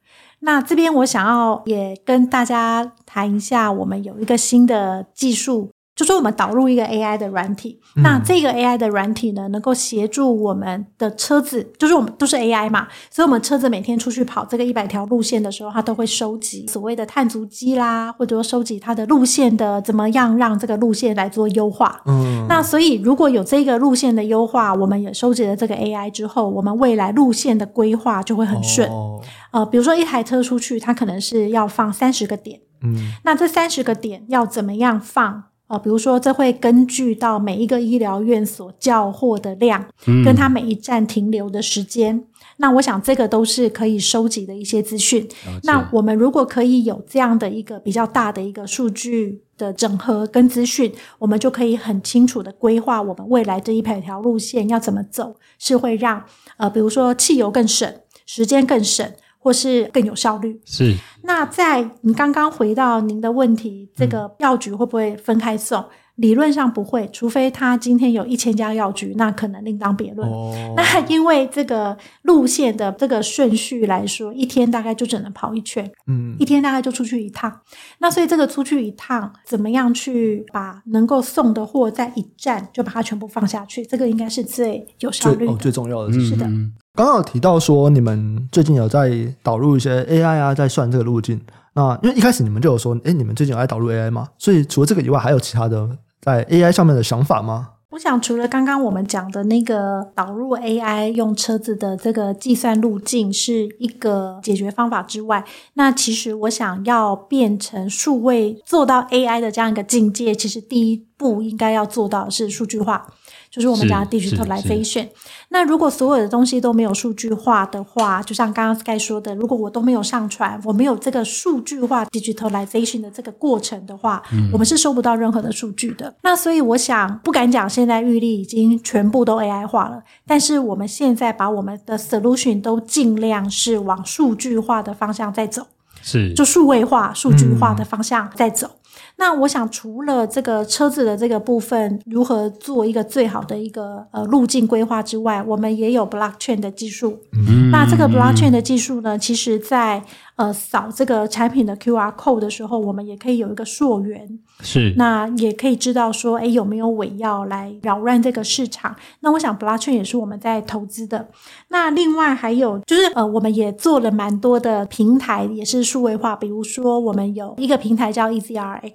那这边我想要也跟大家谈一下，我们有一个新的技术。就说我们导入一个 AI 的软体，嗯、那这个 AI 的软体呢，能够协助我们的车子，就是我们都是 AI 嘛，所以我们车子每天出去跑这个一百条路线的时候，它都会收集所谓的碳足迹啦，或者说收集它的路线的怎么样让这个路线来做优化。嗯，那所以如果有这个路线的优化，我们也收集了这个 AI 之后，我们未来路线的规划就会很顺。哦、呃，比如说一台车出去，它可能是要放三十个点，嗯，那这三十个点要怎么样放？呃，比如说，这会根据到每一个医疗院所叫货的量，嗯、跟它每一站停留的时间。那我想，这个都是可以收集的一些资讯。那我们如果可以有这样的一个比较大的一个数据的整合跟资讯，我们就可以很清楚的规划我们未来这一百条路线要怎么走，是会让呃，比如说汽油更省，时间更省。或是更有效率。是。那在你刚刚回到您的问题，这个药局会不会分开送？嗯理论上不会，除非他今天有一千家药局，那可能另当别论。哦、那因为这个路线的这个顺序来说，一天大概就只能跑一圈，嗯，一天大概就出去一趟。那所以这个出去一趟，怎么样去把能够送的货在一站就把它全部放下去？这个应该是最有效率的最、哦、最重要的。是的。刚刚有提到说，你们最近有在导入一些 AI 啊，在算这个路径。那因为一开始你们就有说，哎，你们最近有在导入 AI 吗？所以除了这个以外，还有其他的？在 AI 上面的想法吗？我想，除了刚刚我们讲的那个导入 AI 用车子的这个计算路径是一个解决方法之外，那其实我想要变成数位做到 AI 的这样一个境界，其实第一步应该要做到的是数据化。就是我们讲的 digitalization。那如果所有的东西都没有数据化的话，就像刚刚 Sky 说的，如果我都没有上传，我没有这个数据化 digitalization 的这个过程的话，嗯、我们是收不到任何的数据的。那所以我想不敢讲，现在玉立已经全部都 AI 化了，但是我们现在把我们的 solution 都尽量是往数据化的方向在走，是就数位化、数据化的方向在走。嗯那我想，除了这个车子的这个部分如何做一个最好的一个呃路径规划之外，我们也有 blockchain 的技术。嗯，那这个 blockchain 的技术呢，其实在呃扫这个产品的 QR code 的时候，我们也可以有一个溯源。是，那也可以知道说，哎，有没有伪药来扰乱这个市场？那我想 blockchain 也是我们在投资的。那另外还有就是，呃，我们也做了蛮多的平台，也是数位化。比如说，我们有一个平台叫 EasyRx，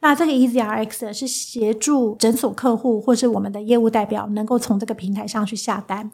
那这个 EasyRx 是协助诊所客户或是我们的业务代表能够从这个平台上去下单。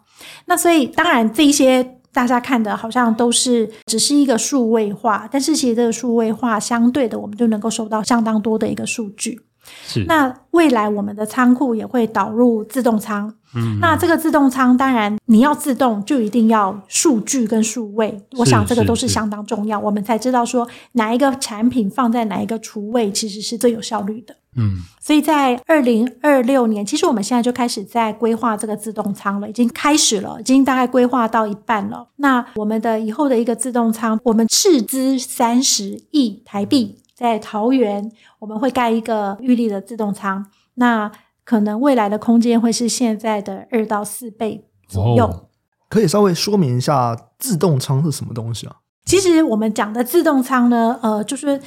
那所以，当然这一些。大家看的好像都是只是一个数位化，但是其实这个数位化相对的，我们就能够收到相当多的一个数据。是。那未来我们的仓库也会导入自动仓。嗯。那这个自动仓，当然你要自动，就一定要数据跟数位。我想这个都是相当重要，我们才知道说哪一个产品放在哪一个厨位，其实是最有效率的。嗯，所以在二零二六年，其实我们现在就开始在规划这个自动仓了，已经开始了，已经大概规划到一半了。那我们的以后的一个自动仓，我们斥资三十亿台币，在桃园我们会盖一个预立的自动仓，那可能未来的空间会是现在的二到四倍左右。哦，可以稍微说明一下自动仓是什么东西啊？其实我们讲的自动仓呢，呃，就是。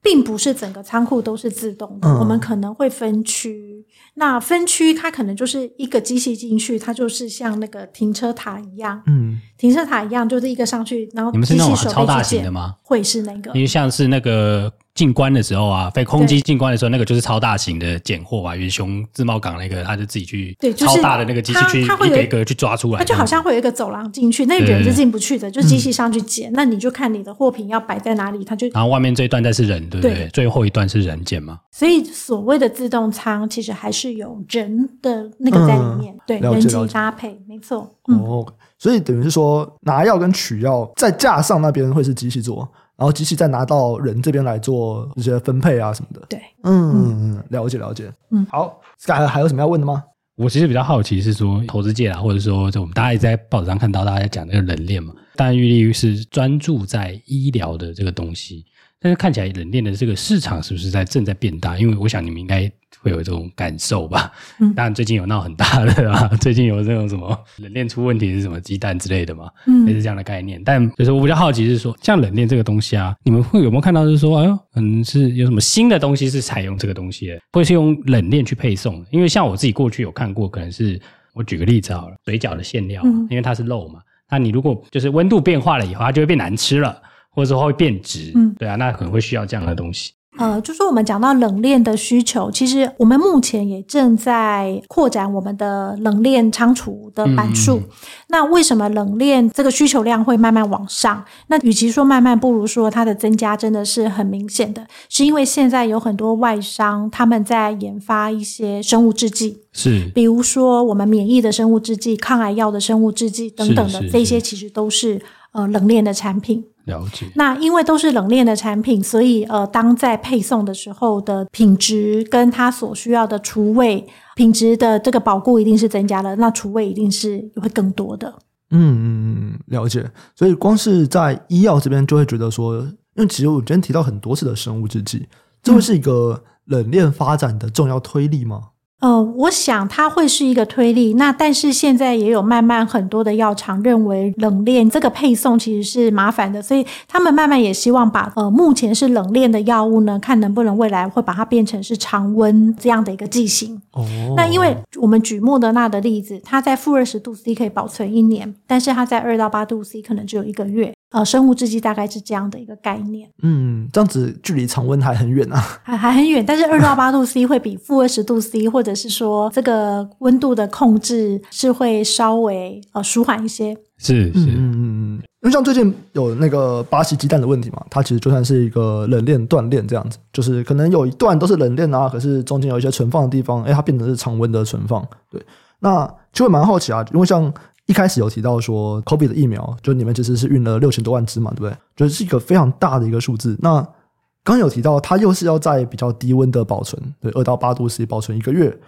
并不是整个仓库都是自动的，嗯、我们可能会分区。那分区它可能就是一个机器进去，它就是像那个停车塔一样，嗯，停车塔一样，就是一个上去，然后你们是那种超大型的吗？会是那个？因为像是那个。进关的时候啊，飞空机进关的时候，那个就是超大型的捡货啊，远雄自贸港那个，他就自己去对，超大的那个机器去一个一个去抓出来，它就好像会有一个走廊进去，那人是进不去的，就机器上去捡，那你就看你的货品要摆在哪里，它就然后外面这一段再是人，对不对？最后一段是人捡嘛。所以所谓的自动仓，其实还是有人的那个在里面，对，人机搭配，没错。哦，所以等于是说拿药跟取药在架上那边会是机器做。然后机器再拿到人这边来做一些分配啊什么的。对，嗯嗯，了解了解。嗯，好，还还有什么要问的吗？我其实比较好奇是说，投资界啊，或者说就我们大家也在报纸上看到大家讲那个人链嘛，当然玉立是专注在医疗的这个东西，但是看起来冷链的这个市场是不是在正在变大？因为我想你们应该。会有这种感受吧？嗯，当然最近有闹很大的啊，最近有这种什么冷链出问题是什么鸡蛋之类的嘛，嗯，也是这样的概念。但就是我比较好奇是说，像冷链这个东西啊，你们会有没有看到是说，哎呦，可能是有什么新的东西是采用这个东西的，会是用冷链去配送？因为像我自己过去有看过，可能是我举个例子好了，水饺的馅料，嗯，因为它是肉嘛，那你如果就是温度变化了以后，它就会变难吃了，或者说会变质，嗯，对啊，那可能会需要这样的东西。呃，就说我们讲到冷链的需求，其实我们目前也正在扩展我们的冷链仓储的板数。嗯、那为什么冷链这个需求量会慢慢往上？那与其说慢慢，不如说它的增加真的是很明显的，是因为现在有很多外商他们在研发一些生物制剂，是，比如说我们免疫的生物制剂、抗癌药的生物制剂等等的，这些其实都是呃冷链的产品。了解。那因为都是冷链的产品，所以呃，当在配送的时候的品质跟它所需要的厨卫品质的这个保固一定是增加了，那厨卫一定是会更多的。嗯嗯嗯，了解。所以光是在医药这边就会觉得说，因为其实我今天提到很多次的生物制剂，这会是一个冷链发展的重要推力吗？嗯呃，我想它会是一个推力。那但是现在也有慢慢很多的药厂认为冷链这个配送其实是麻烦的，所以他们慢慢也希望把呃目前是冷链的药物呢，看能不能未来会把它变成是常温这样的一个剂型。哦。那因为我们举莫德纳的例子，它在负二十度 C 可以保存一年，但是它在二到八度 C 可能只有一个月。呃，生物制剂大概是这样的一个概念。嗯，这样子距离常温还很远啊，还还很远。但是二到八度 C 会比负二十度 C，或者是说这个温度的控制是会稍微呃舒缓一些。是是，嗯嗯嗯，因为像最近有那个巴西鸡蛋的问题嘛，它其实就算是一个冷链断链这样子，就是可能有一段都是冷链啊，可是中间有一些存放的地方，哎，它变成是常温的存放。对，那就会蛮好奇啊，因为像。一开始有提到说，COVID 的疫苗，就你们其实是运了六千多万只嘛，对不对？就是一个非常大的一个数字。那刚有提到，它又是要在比较低温的保存，对，二到八度 C 保存一个月。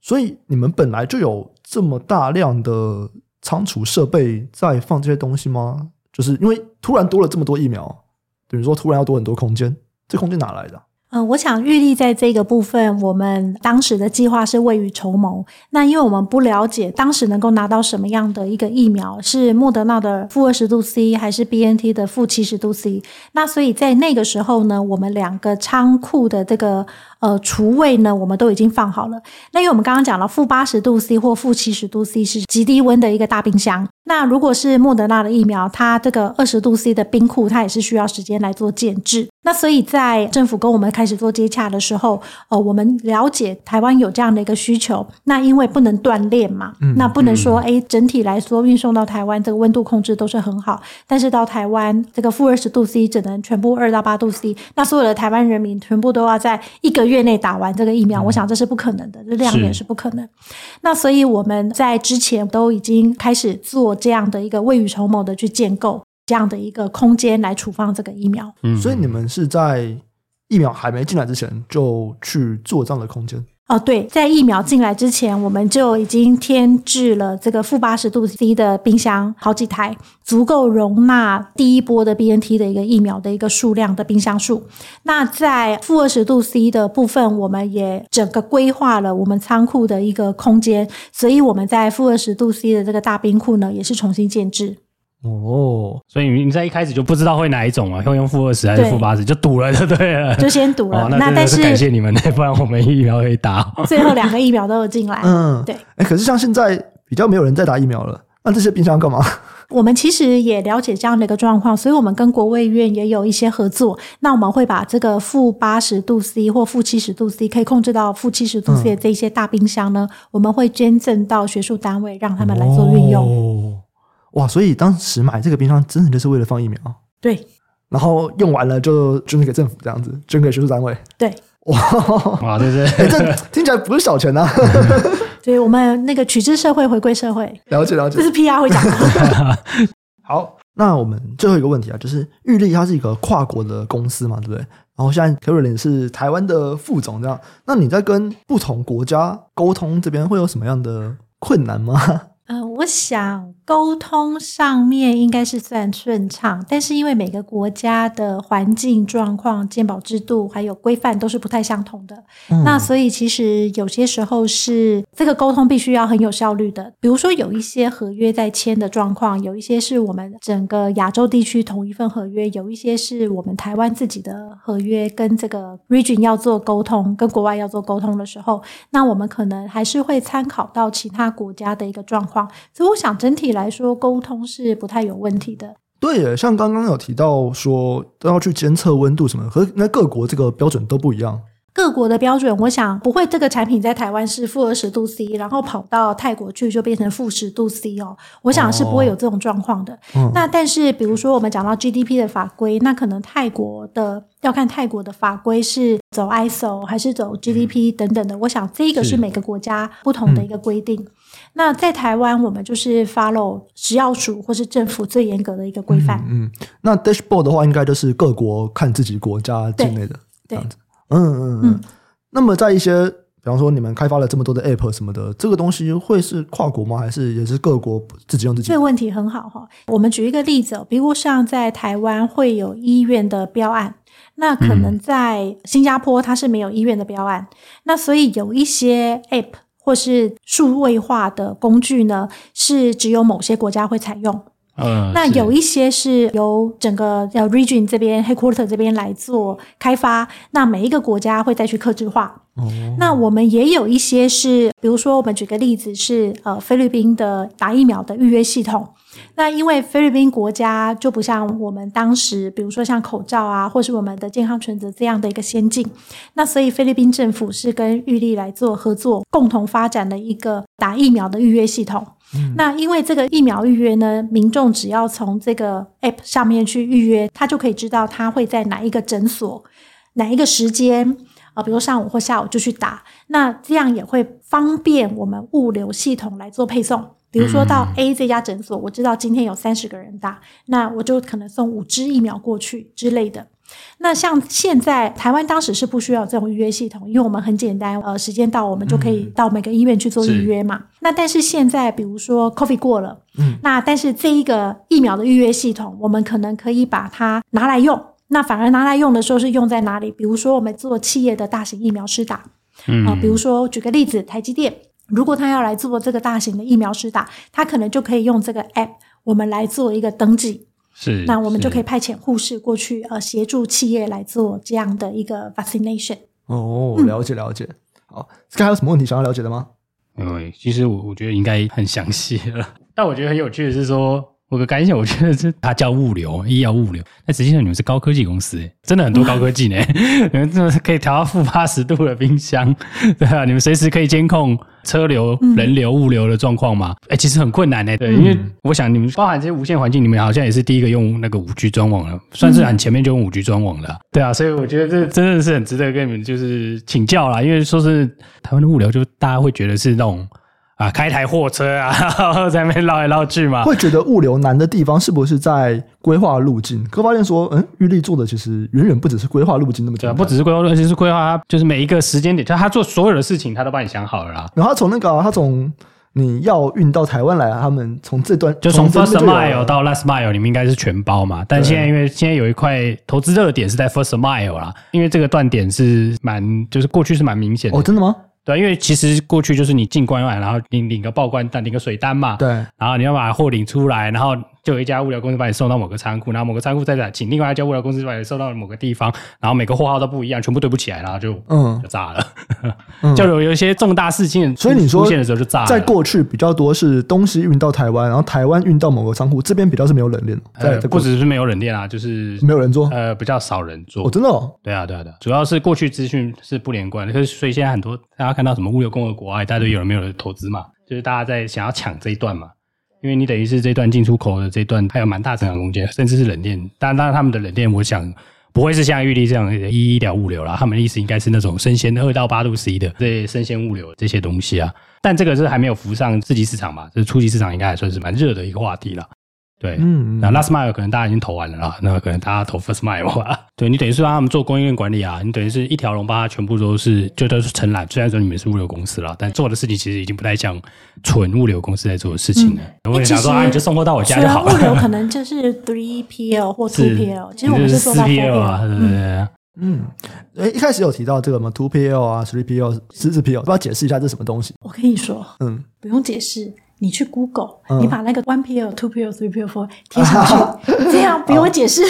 所以你们本来就有这么大量的仓储设备在放这些东西吗？就是因为突然多了这么多疫苗，等于说突然要多很多空间，这空间哪来的？嗯、我想玉立在这个部分，我们当时的计划是未雨绸缪。那因为我们不了解当时能够拿到什么样的一个疫苗，是莫德纳的负二十度 C 还是 BNT 的负七十度 C，那所以在那个时候呢，我们两个仓库的这个。呃，厨卫呢，我们都已经放好了。那因为我们刚刚讲了，负八十度 C 或负七十度 C 是极低温的一个大冰箱。那如果是莫德纳的疫苗，它这个二十度 C 的冰库，它也是需要时间来做建制。那所以在政府跟我们开始做接洽的时候，呃，我们了解台湾有这样的一个需求。那因为不能断链嘛，嗯、那不能说哎，整体来说运送到台湾这个温度控制都是很好，但是到台湾这个负二十度 C 只能全部二到八度 C，那所有的台湾人民全部都要在一个月内打完这个疫苗，我想这是不可能的，这量也是不可能。那所以我们在之前都已经开始做这样的一个未雨绸缪的去建构这样的一个空间来处放这个疫苗。嗯，所以你们是在疫苗还没进来之前就去做这样的空间。哦，对，在疫苗进来之前，我们就已经添置了这个负八十度 C 的冰箱好几台，足够容纳第一波的 BNT 的一个疫苗的一个数量的冰箱数。那在负二十度 C 的部分，我们也整个规划了我们仓库的一个空间，所以我们在负二十度 C 的这个大冰库呢，也是重新建置。哦，所以你在一开始就不知道会哪一种啊？会用负二十还是负八十？就赌了就对了，就先赌了。哦、那但是感谢你们，不然我们疫苗可以打。最后两个疫苗都有进来，嗯，对。哎，可是像现在比较没有人在打疫苗了，那这些冰箱干嘛？我们其实也了解这样的一个状况，所以我们跟国卫院也有一些合作。那我们会把这个负八十度 C 或负七十度 C 可以控制到负七十度 C 的这些大冰箱呢，嗯、我们会捐赠到学术单位，让他们来做运用。哦哇，所以当时买这个冰箱真的就是为了放疫苗？对，然后用完了就捐给政府，这样子捐给学术单位。对，哇哇，对对，欸、这听起来不是小钱呐、啊。所以我们那个取之社会，回归社会。了解了解，这是 PR 会讲的。好，那我们最后一个问题啊，就是玉立它是一个跨国的公司嘛，对不对？然后现在 Carolyn 是台湾的副总，这样，那你在跟不同国家沟通这边会有什么样的困难吗？嗯、呃，我想沟通上面应该是算顺畅，但是因为每个国家的环境状况、鉴保制度还有规范都是不太相同的，嗯、那所以其实有些时候是这个沟通必须要很有效率的。比如说有一些合约在签的状况，有一些是我们整个亚洲地区同一份合约，有一些是我们台湾自己的合约，跟这个 region 要做沟通，跟国外要做沟通的时候，那我们可能还是会参考到其他国家的一个状况。所以我想整体来说，沟通是不太有问题的。对耶，像刚刚有提到说都要去监测温度什么的，可是那各国这个标准都不一样。各国的标准，我想不会这个产品在台湾是负二十度 C，然后跑到泰国去就变成负十度 C 哦。我想是不会有这种状况的。哦、那但是比如说我们讲到 GDP 的法规，那可能泰国的要看泰国的法规是走 ISO 还是走 GDP 等等的。我想这个是每个国家不同的一个规定。嗯、那在台湾，我们就是 follow 食药署或是政府最严格的一个规范。嗯，嗯，那 dashboard 的话，应该就是各国看自己国家境内的这样子。嗯嗯嗯，那么在一些，比方说你们开发了这么多的 App 什么的，这个东西会是跨国吗？还是也是各国自己用自己？这个问题很好哈。我们举一个例子，比如像在台湾会有医院的标案，那可能在新加坡它是没有医院的标案，嗯、那所以有一些 App 或是数位化的工具呢，是只有某些国家会采用。嗯，那有一些是由整个呃 region 这边 headquarter 这边来做开发，那每一个国家会再去克制化。哦，那我们也有一些是，比如说我们举个例子是呃菲律宾的打疫苗的预约系统。那因为菲律宾国家就不像我们当时，比如说像口罩啊，或是我们的健康存折这样的一个先进，那所以菲律宾政府是跟玉立来做合作，共同发展了一个打疫苗的预约系统。嗯、那因为这个疫苗预约呢，民众只要从这个 App 上面去预约，他就可以知道他会在哪一个诊所、哪一个时间啊，比如上午或下午就去打。那这样也会方便我们物流系统来做配送。比如说到 A 这家诊所，我知道今天有三十个人打，那我就可能送五支疫苗过去之类的。那像现在台湾当时是不需要这种预约系统，因为我们很简单，呃，时间到我们就可以到每个医院去做预约嘛。嗯、那但是现在，比如说 COVID 过了，嗯，那但是这一个疫苗的预约系统，我们可能可以把它拿来用。那反而拿来用的时候是用在哪里？比如说我们做企业的大型疫苗施打，嗯啊、呃，比如说举个例子，台积电如果他要来做这个大型的疫苗施打，他可能就可以用这个 app，我们来做一个登记。是，那我们就可以派遣护士过去，呃，协助企业来做这样的一个 vaccination。哦，了解了解。好，Sky 还有什么问题想要了解的吗？因为其实我我觉得应该很详细了，但我觉得很有趣的是说。我的感想，我觉得是它叫物流，医药物流。但实际上你们是高科技公司，真的很多高科技呢。你们真的是可以调到负八十度的冰箱，对啊，你们随时可以监控车流、人流、物流的状况嘛？哎、欸，其实很困难呢。对，因为我想你们包含这些无线环境，你们好像也是第一个用那个五 G 专网了，算是很前面就用五 G 专网了。对啊，所以我觉得这真的是很值得跟你们就是请教啦，因为说是台湾的物流，就大家会觉得是那种。啊，开台货车啊，然 后在那边绕来绕去嘛。会觉得物流难的地方是不是在规划路径？可发现说，嗯，玉立做的其实远远不只是规划路径那么简单，不只是规划路径，而且是规划，就是每一个时间点，就他做所有的事情，他都帮你想好了啦。然后他从那个、啊，他从你要运到台湾来，他们从这段就从 first mile 到 last mile，你们应该是全包嘛。但现在因为现在有一块投资热点是在 first mile 啦，因为这个断点是蛮，就是过去是蛮明显的。哦，真的吗？对，因为其实过去就是你进关外，然后你领个报关单，领个水单嘛。对。然后你要把货领出来，然后就有一家物流公司把你送到某个仓库，然后某个仓库再请另外一家物流公司把你送到某个地方，然后每个货号都不一样，全部对不起来，然后就嗯就炸了。嗯、就有有一些重大事件，所以你说出现的时候就炸了。在过去比较多是东西运到台湾，然后台湾运到某个仓库，这边比较是没有冷链。呃，不只是没有冷链啊，就是没有人做，呃，比较少人做。哦，真的哦。对啊，对啊，对啊，主要是过去资讯是不连贯的，可是所以现在很多大家看到什么物流共和国啊，大家都有人没有人投资嘛，就是大家在想要抢这一段嘛，因为你等于是这段进出口的这段还有蛮大成长空间，甚至是冷链。当然，当然他们的冷链，我想不会是像玉立这样的医疗物流啦，他们的意思应该是那种生鲜二到八度 C 的这些生鲜物流这些东西啊。但这个是还没有浮上次级市场嘛，这、就是初级市场应该还算是蛮热的一个话题了。对，嗯，那 last mile 可能大家已经投完了啦，那可能大家投 first mile 吧。对，你等于是让他们做供应链管理啊，你等于是一条龙把它全部都是就都是承揽。虽然说你们是物流公司啦，但做的事情其实已经不太像纯物流公司在做的事情了。嗯、我也想说啊，你就送货到我家就好了。物流可能就是 three PL 或 two PL，其实我们是做到 PL 啊，对对对。嗯，诶，一开始有提到这个什么 two PL 啊，three PL、四 PL，要不要解释一下这是什么东西？我跟你说，嗯，不用解释。你去 Google，、嗯、你把那个 one PL、two PL、three PL、four 贴上去，啊、这样不用解释。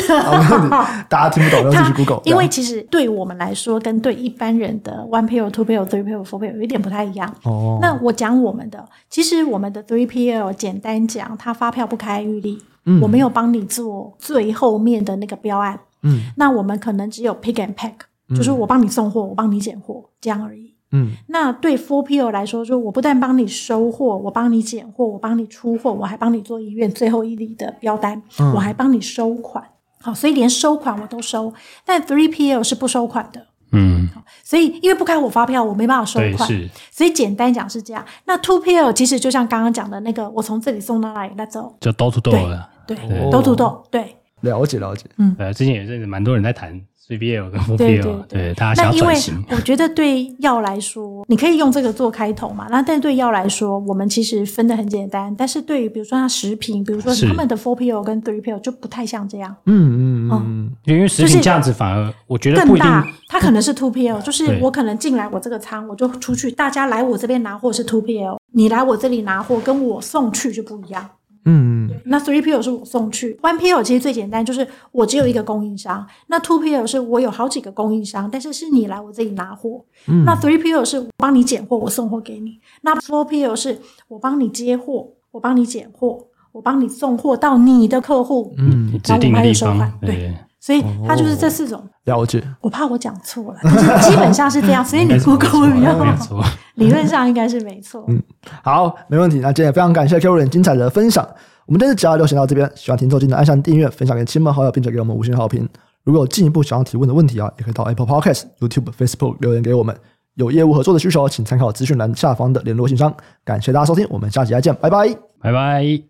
大家听不懂要继续 Google。因为其实对我们来说，跟对一般人的 one PL、two PL、three PL、four PL 有一点不太一样。哦。那我讲我们的，其实我们的 three PL 简单讲，它发票不开预立，嗯，我没有帮你做最后面的那个标案。嗯。那我们可能只有 pick and pack，、嗯、就是我帮你送货，我帮你拣货，这样而已。嗯，那对 four p l 来说，就我不但帮你收货，我帮你拣货，我帮你出货，我还帮你做医院最后一里的标单，嗯、我还帮你收款。好，所以连收款我都收。但 three p l 是不收款的。嗯，所以因为不开我发票，我没办法收款。是，所以简单讲是这样。那 two p l 其实就像刚刚讲的那个，我从这里送到那里，那走就 door to door 了。对，door to door。对，了解了解。嗯，呃，之前也是蛮多人在谈。3PL 跟 4PL，对，对，对，对，大家想要转型。我觉得对药来说，你可以用这个做开头嘛。那但对药来说，我们其实分的很简单。但是对于比如说它食品，比如说他们的 Four PL 跟 Three PL 就不太像这样。嗯嗯嗯，因为食品这样子反而我觉得不一定。更大，它可能是 Two PL，就是我可能进来我这个仓，我就出去，大家来我这边拿货是 Two PL，你来我这里拿货跟我送去就不一样。嗯，那 three PL 是我送去，one PL 其实最简单，就是我只有一个供应商。那 two PL 是我有好几个供应商，但是是你来我这里拿货。嗯，那 three PL 是我帮你拣货，我送货给你。那 four PL 是我帮你接货，我帮你拣货，我帮你送货到你的客户。嗯，指定的地方。对，所以它就是这四种。了解。我怕我讲错了，但 是基本上是这样。所以你 Google 比较好。理论上应该是没错。嗯，好，没问题。那今天也非常感谢 Caroline 精彩的分享。我们这次只要就先到这边，喜欢听众记得按下订阅、分享给亲朋好友，并且给我们五星好评。如果有进一步想要提问的问题啊，也可以到 Apple Podcast、YouTube、Facebook 留言给我们。有业务合作的需求，请参考资讯栏下方的联络信箱。感谢大家收听，我们下期再见，拜拜，拜拜。